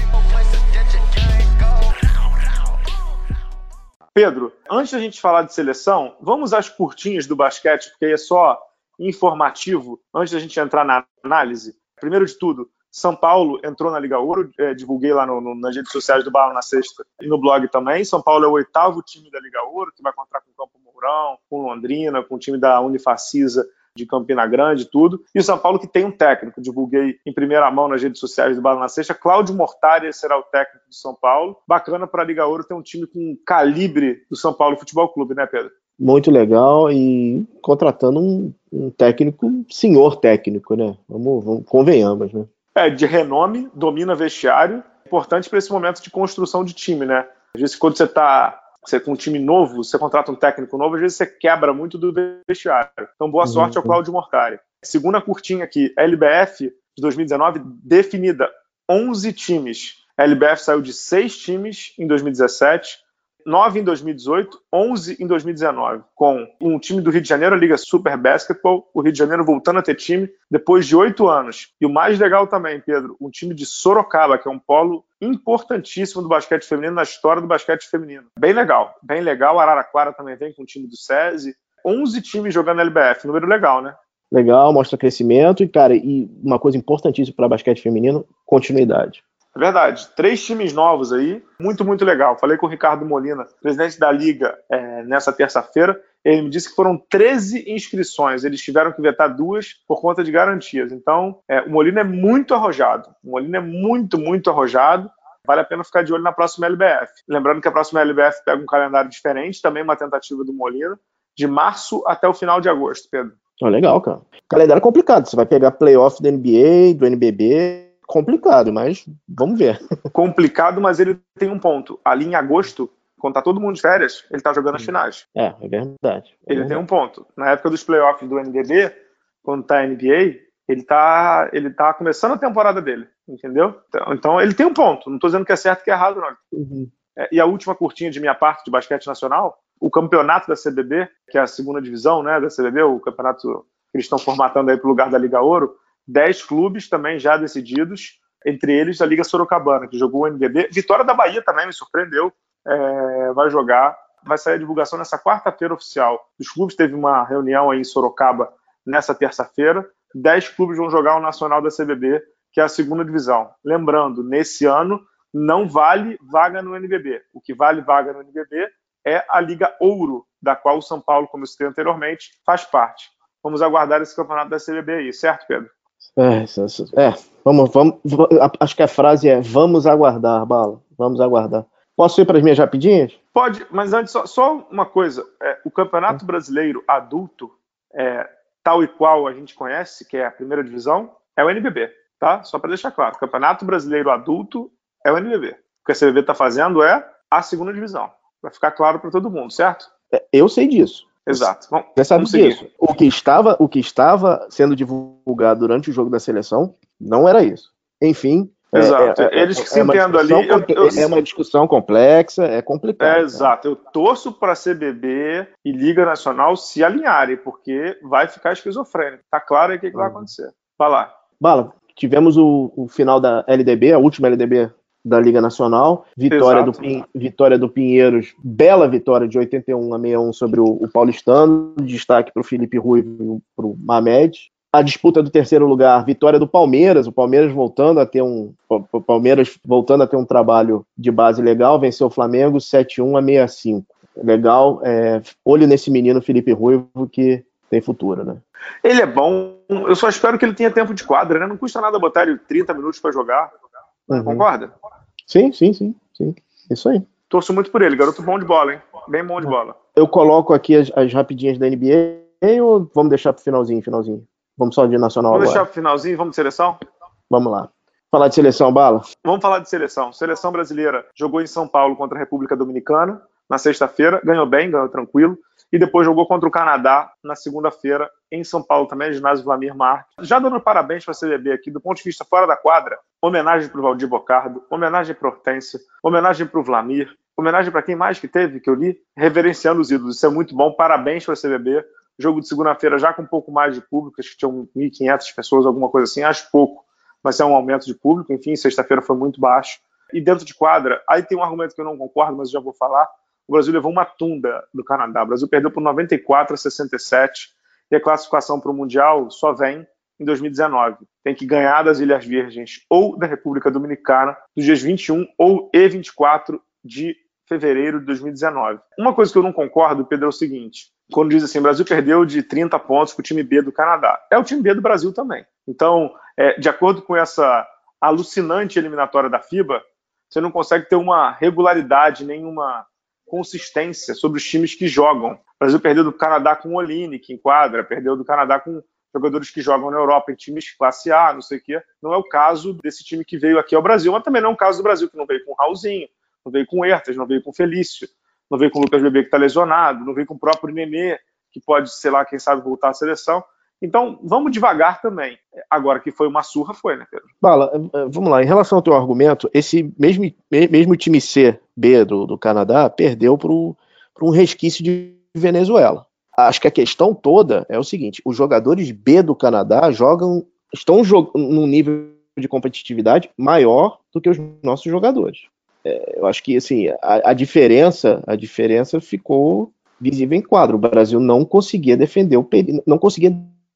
Pedro, antes da gente falar de seleção, vamos às curtinhas do basquete, porque é só informativo, antes da gente entrar na análise. Primeiro de tudo, São Paulo entrou na Liga Ouro, é, divulguei lá no, no, nas redes sociais do Bala na Sexta e no blog também. São Paulo é o oitavo time da Liga Ouro, que vai contar com o Campo Com Londrina, com o time da Unifacisa de Campina Grande, tudo. E o São Paulo que tem um técnico, divulguei em primeira mão nas redes sociais do Bala na Sexta, Cláudio Mortari será o técnico do São Paulo. Bacana para a Liga Ouro ter um time com calibre do São Paulo Futebol Clube, né, Pedro? Muito legal e contratando um, um técnico, senhor técnico, né? Vamos, vamos convenhamos, né? É, de renome, domina vestiário, importante para esse momento de construção de time, né? Às vezes, quando você está você com um time novo, você contrata um técnico novo, às vezes você quebra muito do vestiário. Então, boa sorte ao uhum. Cláudio Mortari. Segunda curtinha aqui, LBF de 2019 definida 11 times. A LBF saiu de 6 times em 2017, 9 em 2018, 11 em 2019, com um time do Rio de Janeiro, a Liga Super Basketball, o Rio de Janeiro voltando a ter time depois de oito anos. E o mais legal também, Pedro, um time de Sorocaba, que é um polo importantíssimo do basquete feminino na história do basquete feminino. Bem legal, bem legal. Araraquara também vem com o time do SESI. 11 times jogando LBF, número legal, né? Legal, mostra crescimento e, cara, e uma coisa importantíssima para basquete feminino, continuidade. É verdade. Três times novos aí, muito, muito legal. Falei com o Ricardo Molina, presidente da Liga, é, nessa terça-feira. Ele me disse que foram 13 inscrições. Eles tiveram que vetar duas por conta de garantias. Então, é, o Molina é muito arrojado. O Molina é muito, muito arrojado. Vale a pena ficar de olho na próxima LBF. Lembrando que a próxima LBF pega um calendário diferente, também uma tentativa do Molina, de março até o final de agosto, Pedro. Oh, legal, cara. Calendário complicado. Você vai pegar playoff da NBA, do NBB, complicado, mas vamos ver. [laughs] Complicado, mas ele tem um ponto. Ali em agosto, quando tá todo mundo de férias, ele tá jogando as finais. É, é verdade. É ele verdade. tem um ponto. Na época dos playoffs do NBB, quando tá a NBA, ele tá, ele tá começando a temporada dele, entendeu? Então, então ele tem um ponto. Não tô dizendo que é certo que é errado, não. Uhum. É, e a última curtinha de minha parte de basquete nacional, o campeonato da CBB, que é a segunda divisão né, da CBB, o campeonato que eles estão formatando aí para o lugar da Liga Ouro, 10 clubes também já decididos, entre eles a Liga Sorocabana, que jogou o NBB. Vitória da Bahia também me surpreendeu, é, vai jogar. Vai sair a divulgação nessa quarta-feira oficial. Os clubes teve uma reunião aí em Sorocaba nessa terça-feira. 10 clubes vão jogar o Nacional da CBB, que é a segunda divisão. Lembrando, nesse ano não vale vaga no NBB. O que vale vaga no NBB é a Liga Ouro, da qual o São Paulo, como eu citei anteriormente, faz parte. Vamos aguardar esse campeonato da CBB aí, certo, Pedro? É, é, vamos, vamos, acho que a frase é vamos aguardar, Bala, vamos aguardar. Posso ir para as minhas rapidinhas? Pode, mas antes, só, só uma coisa: é, o Campeonato Brasileiro Adulto, é, tal e qual a gente conhece, que é a primeira divisão, é o NBB, tá? Só para deixar claro: o Campeonato Brasileiro Adulto é o NBB. O que a CBB está fazendo é a segunda divisão. Vai ficar claro para todo mundo, certo? É, eu sei disso. Exato. Vamos, Você sabe disso. O que, estava, o que estava sendo divulgado durante o jogo da seleção não era isso. Enfim. É, exato. É, é, Eles que se é entendam ali. Eu, eu, é uma discussão complexa, é complicado. É, exato. Eu torço para a CBB e Liga Nacional se alinharem, porque vai ficar esquizofrênico. Tá claro aí o que, que vai uhum. acontecer. Vai lá. Bala, tivemos o, o final da LDB, a última LDB da Liga Nacional. Vitória do, vitória do Pinheiros, bela vitória de 81 a 61 sobre o, o Paulistano. Destaque para o Felipe Rui e para o Mamed. A disputa do terceiro lugar, vitória do Palmeiras, o Palmeiras voltando a ter um o Palmeiras voltando a ter um trabalho de base legal, venceu o Flamengo 7-1 a 65. Legal, é, olho nesse menino Felipe Ruivo que tem futuro, né? Ele é bom, eu só espero que ele tenha tempo de quadra, né? Não custa nada botar ele 30 minutos para jogar. Uhum. Concorda? Sim, sim, sim, sim. Isso aí. Torço muito por ele, garoto bom de bola, hein? Bem bom de bola. Eu coloco aqui as, as rapidinhas da NBA ou vamos deixar pro finalzinho, finalzinho? Vamos só de nacional Vamos agora. deixar pro finalzinho, vamos de seleção? Vamos lá. Falar de seleção, Bala? Vamos falar de seleção. Seleção brasileira jogou em São Paulo contra a República Dominicana na sexta-feira, ganhou bem, ganhou tranquilo e depois jogou contra o Canadá na segunda-feira em São Paulo também, ginásio Vlamir Marques. Já dando parabéns para a CBB aqui, do ponto de vista fora da quadra, homenagem para o Valdir Bocardo, homenagem para Hortência, homenagem para o Vlamir, homenagem para quem mais que teve, que eu li, reverenciando os ídolos. Isso é muito bom, parabéns para a CBB. Jogo de segunda-feira já com um pouco mais de público, acho que tinham 1.500 pessoas, alguma coisa assim, acho pouco, mas é um aumento de público. Enfim, sexta-feira foi muito baixo. E dentro de quadra, aí tem um argumento que eu não concordo, mas já vou falar o Brasil levou uma tunda do Canadá. O Brasil perdeu por 94 a 67 e a classificação para o Mundial só vem em 2019. Tem que ganhar das Ilhas Virgens ou da República Dominicana dos dias 21 ou e 24 de fevereiro de 2019. Uma coisa que eu não concordo, Pedro, é o seguinte: quando diz assim, o Brasil perdeu de 30 pontos para o time B do Canadá. É o time B do Brasil também. Então, é, de acordo com essa alucinante eliminatória da FIBA, você não consegue ter uma regularidade, nenhuma consistência sobre os times que jogam. O Brasil perdeu do Canadá com o Oline, que enquadra, perdeu do Canadá com jogadores que jogam na Europa em times classe A, não sei o quê. Não é o caso desse time que veio aqui ao Brasil, mas também não é o caso do Brasil, que não veio com o Raulzinho, não veio com o Hertas, não veio com o Felício, não veio com o Lucas Bebê, que está lesionado, não veio com o próprio Nenê, que pode, sei lá, quem sabe voltar à seleção. Então, vamos devagar também. Agora que foi uma surra, foi, né, Pedro? Bala, eh, eh, vamos lá. Em relação ao teu argumento, esse mesmo, mesmo time C, B do, do Canadá, perdeu para um resquício de Venezuela. Acho que a questão toda é o seguinte: os jogadores B do Canadá jogam, estão jog num nível de competitividade maior do que os nossos jogadores. É, eu acho que assim a, a, diferença, a diferença ficou visível em quadro. O Brasil não conseguia defender o não conseguia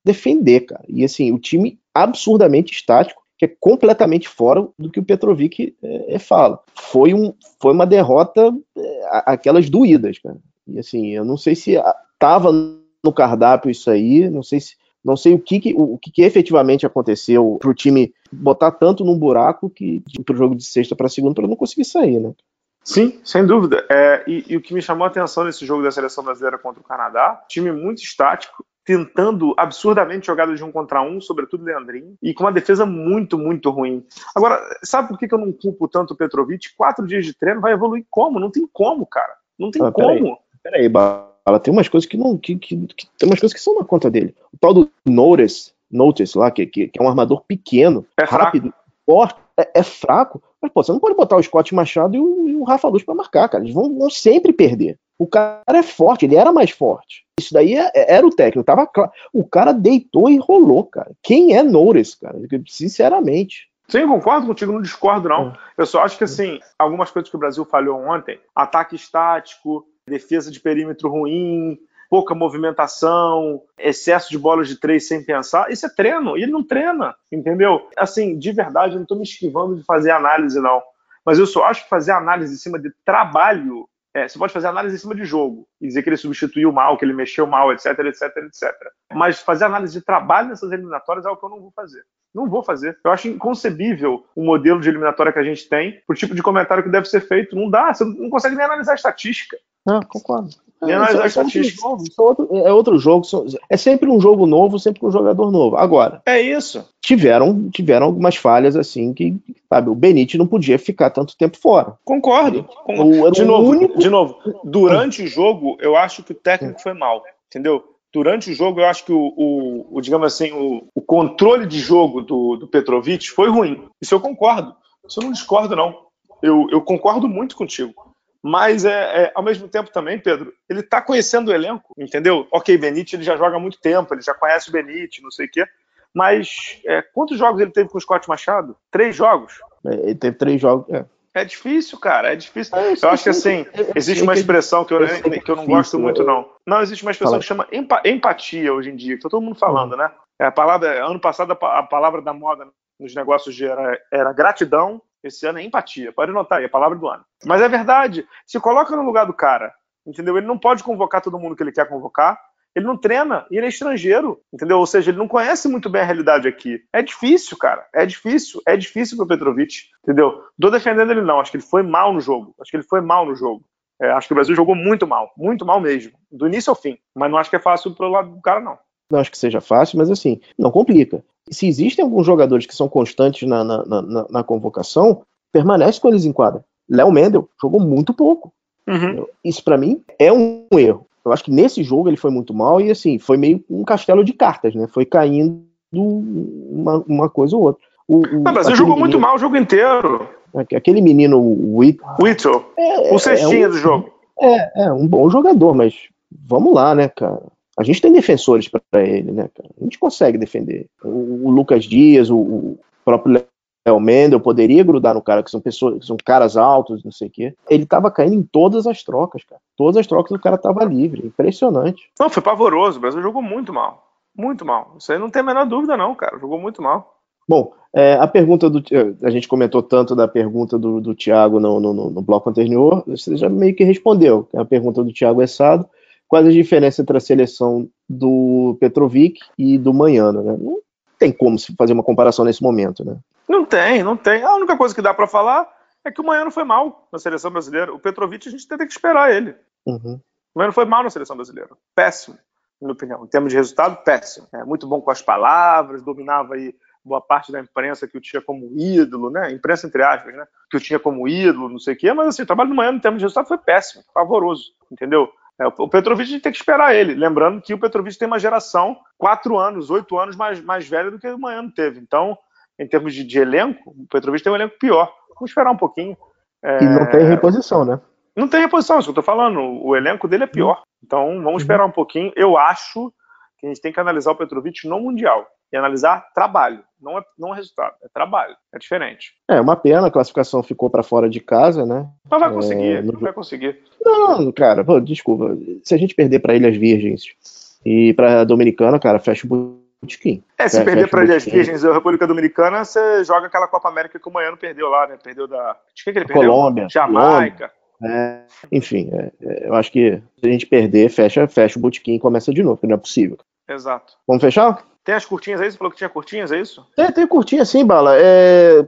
defender, cara. E assim, o time absurdamente estático, que é completamente fora do que o Petrovic é, é fala. Foi, um, foi uma derrota é, aquelas doídas, cara. E assim, eu não sei se estava no cardápio isso aí, não sei se não sei o que, que o, que, que, efetivamente aconteceu para o time botar tanto num buraco que para o jogo de sexta para segunda para não conseguir sair, né? Sim, sem dúvida. É, e, e, o que me chamou a atenção nesse jogo da seleção brasileira contra o Canadá, time muito estático, tentando absurdamente jogadas de um contra um, sobretudo Leandrinho, e com uma defesa muito, muito ruim. Agora, sabe por que eu não culpo tanto o Petrovic? Quatro dias de treino vai evoluir como? Não tem como, cara. Não tem ah, como. Peraí, peraí ela tem umas coisas que não. Que, que, que, tem umas coisas que são na conta dele. O tal do Notice, Notice lá, que, que, que é um armador pequeno, é rápido, forte, é, é, fraco. Mas, pô, você não pode botar o Scott Machado e o, e o Rafa Luz pra marcar, cara. Eles vão, vão, sempre perder. O cara é forte, ele era mais forte. Isso daí é, é, era o técnico, tava claro. O cara deitou e rolou, cara. Quem é Notice, cara? Sinceramente. Sim, concordo contigo, não discordo, não. É. Eu só acho que, assim, algumas coisas que o Brasil falhou ontem, ataque estático, defesa de perímetro ruim, pouca movimentação, excesso de bolas de três sem pensar. Isso é treino, e ele não treina, entendeu? Assim, de verdade, eu não estou me esquivando de fazer análise, não. Mas eu só acho que fazer análise em cima de trabalho. É, você pode fazer análise em cima de jogo e dizer que ele substituiu mal, que ele mexeu mal, etc, etc, etc. Mas fazer análise de trabalho nessas eliminatórias é o que eu não vou fazer. Não vou fazer. Eu acho inconcebível o modelo de eliminatória que a gente tem, o tipo de comentário que deve ser feito. Não dá, você não consegue nem analisar a estatística. Não, concordo. É, é, é, é, outro, é outro jogo, é sempre um jogo novo, sempre um jogador novo. Agora, é isso. Tiveram, tiveram algumas falhas assim que, sabe, o Benite não podia ficar tanto tempo fora. Concordo. O, de, novo, único... de novo, durante o jogo, eu acho que o técnico foi mal, entendeu? Durante o jogo, eu acho que o, o, o digamos assim, o, o, controle de jogo do, do Petrovic foi ruim. Isso eu concordo. Isso eu não discordo, não. Eu, eu concordo muito contigo. Mas, é, é, ao mesmo tempo também, Pedro, ele está conhecendo o elenco, entendeu? Ok, Benite ele já joga há muito tempo, ele já conhece o Benite, não sei o quê. Mas é, quantos jogos ele teve com o Scott Machado? Três jogos? É, ele teve três jogos, é. É difícil, cara, é difícil. É, eu acho que assim, existe uma expressão que eu, que eu não gosto muito, não. Não, existe uma expressão que chama empatia hoje em dia, que tá todo mundo falando, né? É a palavra, ano passado a palavra da moda nos negócios era, era gratidão, esse ano é empatia. Pode notar aí, a palavra do ano. Mas é verdade. Se coloca no lugar do cara, entendeu? Ele não pode convocar todo mundo que ele quer convocar. Ele não treina e ele é estrangeiro, entendeu? Ou seja, ele não conhece muito bem a realidade aqui. É difícil, cara. É difícil. É difícil pro Petrovic, entendeu? Tô defendendo ele não. Acho que ele foi mal no jogo. Acho que ele foi mal no jogo. É, acho que o Brasil jogou muito mal. Muito mal mesmo. Do início ao fim. Mas não acho que é fácil pro lado do cara, não. Não acho que seja fácil, mas assim, não complica. Se existem alguns jogadores que são constantes na, na, na, na convocação, permanece com eles em quadra. Léo Mendel jogou muito pouco. Uhum. Isso para mim é um erro. Eu acho que nesse jogo ele foi muito mal e assim, foi meio um castelo de cartas, né? Foi caindo uma, uma coisa ou outra. O, o, ah, Brasil jogou menino, muito mal o jogo inteiro. Aquele menino, o Whittle, é, o cestinha é um, do jogo. É, é um bom jogador, mas vamos lá, né, cara? A gente tem defensores para ele, né, cara? A gente consegue defender. O, o Lucas Dias, o, o próprio é, o Mendel poderia grudar no cara, que são pessoas, que são caras altos, não sei o quê. Ele tava caindo em todas as trocas, cara. Todas as trocas o cara tava livre. Impressionante. Não, foi pavoroso. O Brasil jogou muito mal. Muito mal. Isso aí não tem a menor dúvida, não, cara. Jogou muito mal. Bom, é, a pergunta do. A gente comentou tanto da pergunta do, do Thiago no, no, no, bloco anterior, você já meio que respondeu. É a pergunta do Thiago Essado. Quais as diferenças entre a seleção do Petrovic e do Manhano, né? Não tem como se fazer uma comparação nesse momento, né? Não tem, não tem. A única coisa que dá para falar é que o Manhã foi mal na seleção brasileira. O Petrovic a gente tem que esperar ele. Uhum. O Manhã foi mal na seleção brasileira. Péssimo, na minha opinião. Em termos de resultado, péssimo. É muito bom com as palavras, dominava aí boa parte da imprensa que o tinha como ídolo, né? Imprensa entre aspas, né? Que o tinha como ídolo, não sei o quê, mas assim, o trabalho do Manhã em termos de resultado foi péssimo, favoroso, entendeu? É, o Petrovic tem que esperar ele. Lembrando que o Petrovic tem uma geração quatro anos, oito anos mais, mais velha do que o Manhano teve. Então, em termos de, de, elenco, o Petrovic tem um elenco pior. Vamos esperar um pouquinho. É... E não tem reposição, né? Não tem reposição, é isso que eu tô falando. O elenco dele é pior. Então, vamos uhum. esperar um pouquinho. Eu acho que a gente tem que analisar o Petrovic no Mundial e analisar trabalho, não é, não é resultado, é trabalho, é diferente. É uma pena, a classificação ficou para fora de casa, né? Mas vai conseguir, é, não vai conseguir. Não, cara, pô, desculpa, se a gente perder para Ilhas Virgens e para Dominicana, cara, fecha o botequim. É, se perder para Ilhas Virgens ou República Dominicana, você joga aquela Copa América que o Manhano perdeu lá, né? Perdeu da. De que, que ele perdeu? Colômbia. Jamaica. É, enfim, é, é, eu acho que se a gente perder, fecha, fecha o botequim e começa de novo, porque não é possível. Exato. Vamos fechar? Tem as curtinhas aí? Você falou que tinha curtinhas, é isso? Tem, tem curtinha sim, Bala. É,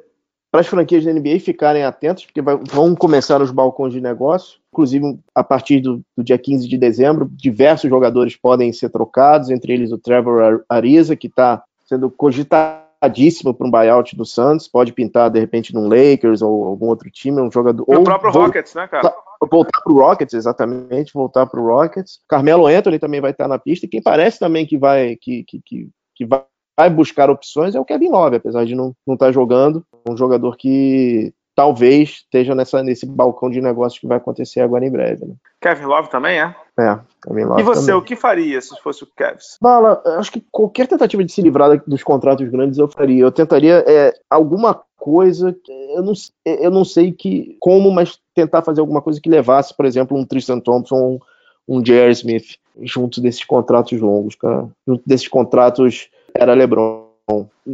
Para as franquias da NBA ficarem atentas, porque vai, vão começar os balcões de negócio. Inclusive, a partir do, do, dia 15 de dezembro, diversos jogadores podem ser trocados, entre eles o Trevor Ariza, que está sendo cogitadíssimo para um buyout do Santos, pode pintar de repente num Lakers ou algum outro time, um jogador. O próprio Rockets, né, cara? voltar para o Rockets, exatamente, voltar para o Rockets. Carmelo Anthony também vai estar na pista, quem parece também que vai que, que, que, que vai, vai buscar opções é o Kevin Love, apesar de não estar tá jogando, um jogador que talvez esteja nessa, nesse balcão de negócios que vai acontecer agora em breve. Né? Kevin Love também é? É, Kevin Love. E você, também. o que faria se fosse o Kevin? Bala, acho que qualquer tentativa de se livrar dos contratos grandes eu faria. Eu tentaria é, alguma coisa, eu não, eu não sei que como, mas tentar fazer alguma coisa que levasse, por exemplo, um Tristan Thompson, um, J.R. Smith, junto desses contratos longos, cara. Junto desses contratos era LeBron.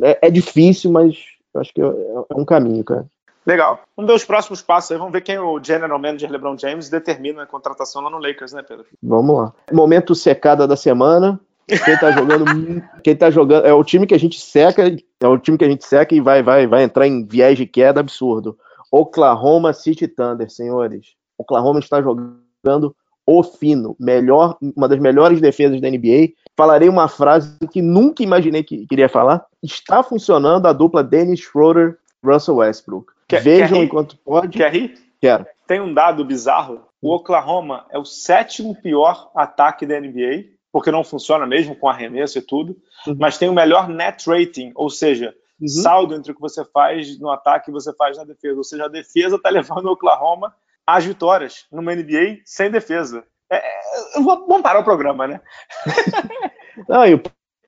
É, é difícil, mas acho que é, é um caminho, cara. Legal. Vamos ver os próximos passos aí. Vamos ver quem o general manager LeBron James determina a contratação lá no Lakers, né, Pedro? Vamos lá. Momento secada da semana. Quem tá jogando, [laughs] quem tá jogando é o time que a gente seca, é o time que a gente seca e vai vai vai entrar em viés de queda absurdo. Oklahoma City Thunder, senhores. Oklahoma está jogando o fino, melhor, uma das melhores defesas da NBA. Falarei uma frase que nunca imaginei que queria falar. Está funcionando a dupla Dennis Schroeder Russell Westbrook. Quer, Vejam quer enquanto pode. Quer rir? Quero. Tem um dado bizarro. O Oklahoma é o sétimo pior ataque da NBA, porque não funciona mesmo com arremesso e tudo, uhum. mas tem o melhor net rating, ou seja, uhum. saldo entre o que você faz no ataque e você faz na defesa. Ou seja, a defesa está [laughs] levando o Oklahoma às vitórias numa NBA sem defesa. É, é vamos parar o programa, né? [laughs] Não, e o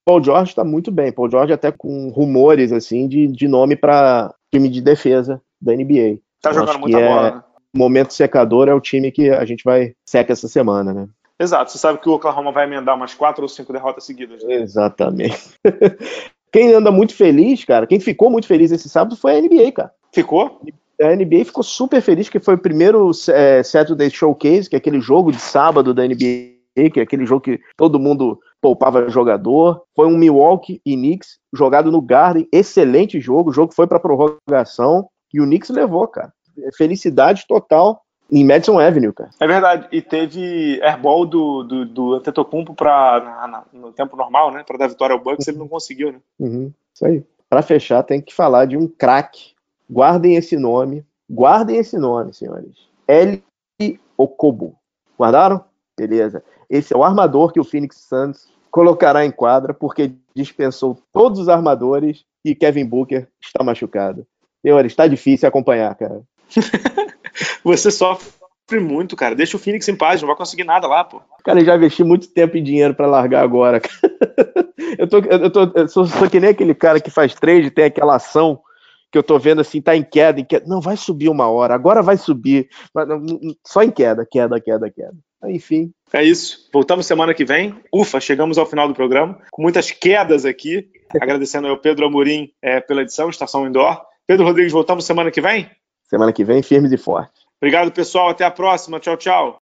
Paul George está muito bem. Paul George até com rumores assim de, de nome para time de defesa da NBA. Tá jogando muita é, bola. Né? Momento secador é o time que a gente vai seca essa semana, né? Exato. Você sabe que o Oklahoma vai emendar umas quatro ou cinco derrotas seguidas. Né? Exatamente. [laughs] quem anda muito feliz, cara, quem ficou muito feliz esse sábado foi a NBA, cara. Ficou? A NBA ficou super feliz que foi o primeiro é, Saturday Showcase, que é aquele jogo de sábado da NBA, que é aquele jogo que todo mundo poupava jogador. Foi um Milwaukee e Knicks jogado no Garden, excelente jogo. O jogo foi para prorrogação e o Knicks levou, cara. Felicidade total em Madison Avenue, cara. É verdade. E teve airball do, do, do Antetokounmpo pra, no tempo normal, né? Para dar vitória ao Bucks, ele não conseguiu, né? Uhum, isso aí. Para fechar, tem que falar de um craque. Guardem esse nome. Guardem esse nome, senhores. L. Okobo. Guardaram? Beleza. Esse é o armador que o Phoenix Suns colocará em quadra porque dispensou todos os armadores e Kevin Booker está machucado. Senhores, está difícil acompanhar, cara. [laughs] Você sofre muito, cara. Deixa o Phoenix em paz, não vai conseguir nada lá, pô. Cara, eu já investi muito tempo e dinheiro para largar agora. [laughs] eu, tô, eu, tô, eu sou, sou, que nem aquele cara que faz trade, tem aquela ação que eu tô vendo assim, tá em queda, em queda. Não, vai subir uma hora, agora vai subir. Só em queda, queda, queda, queda. Enfim. É isso. Voltamos semana que vem. Ufa, chegamos ao final do programa, com muitas quedas aqui. [laughs] Agradecendo ao Pedro Amorim é, pela edição, Estação Indoor. Pedro Rodrigues, voltamos semana que vem? Semana que vem, firmes e fortes. Obrigado, pessoal. Até a próxima. Tchau, tchau.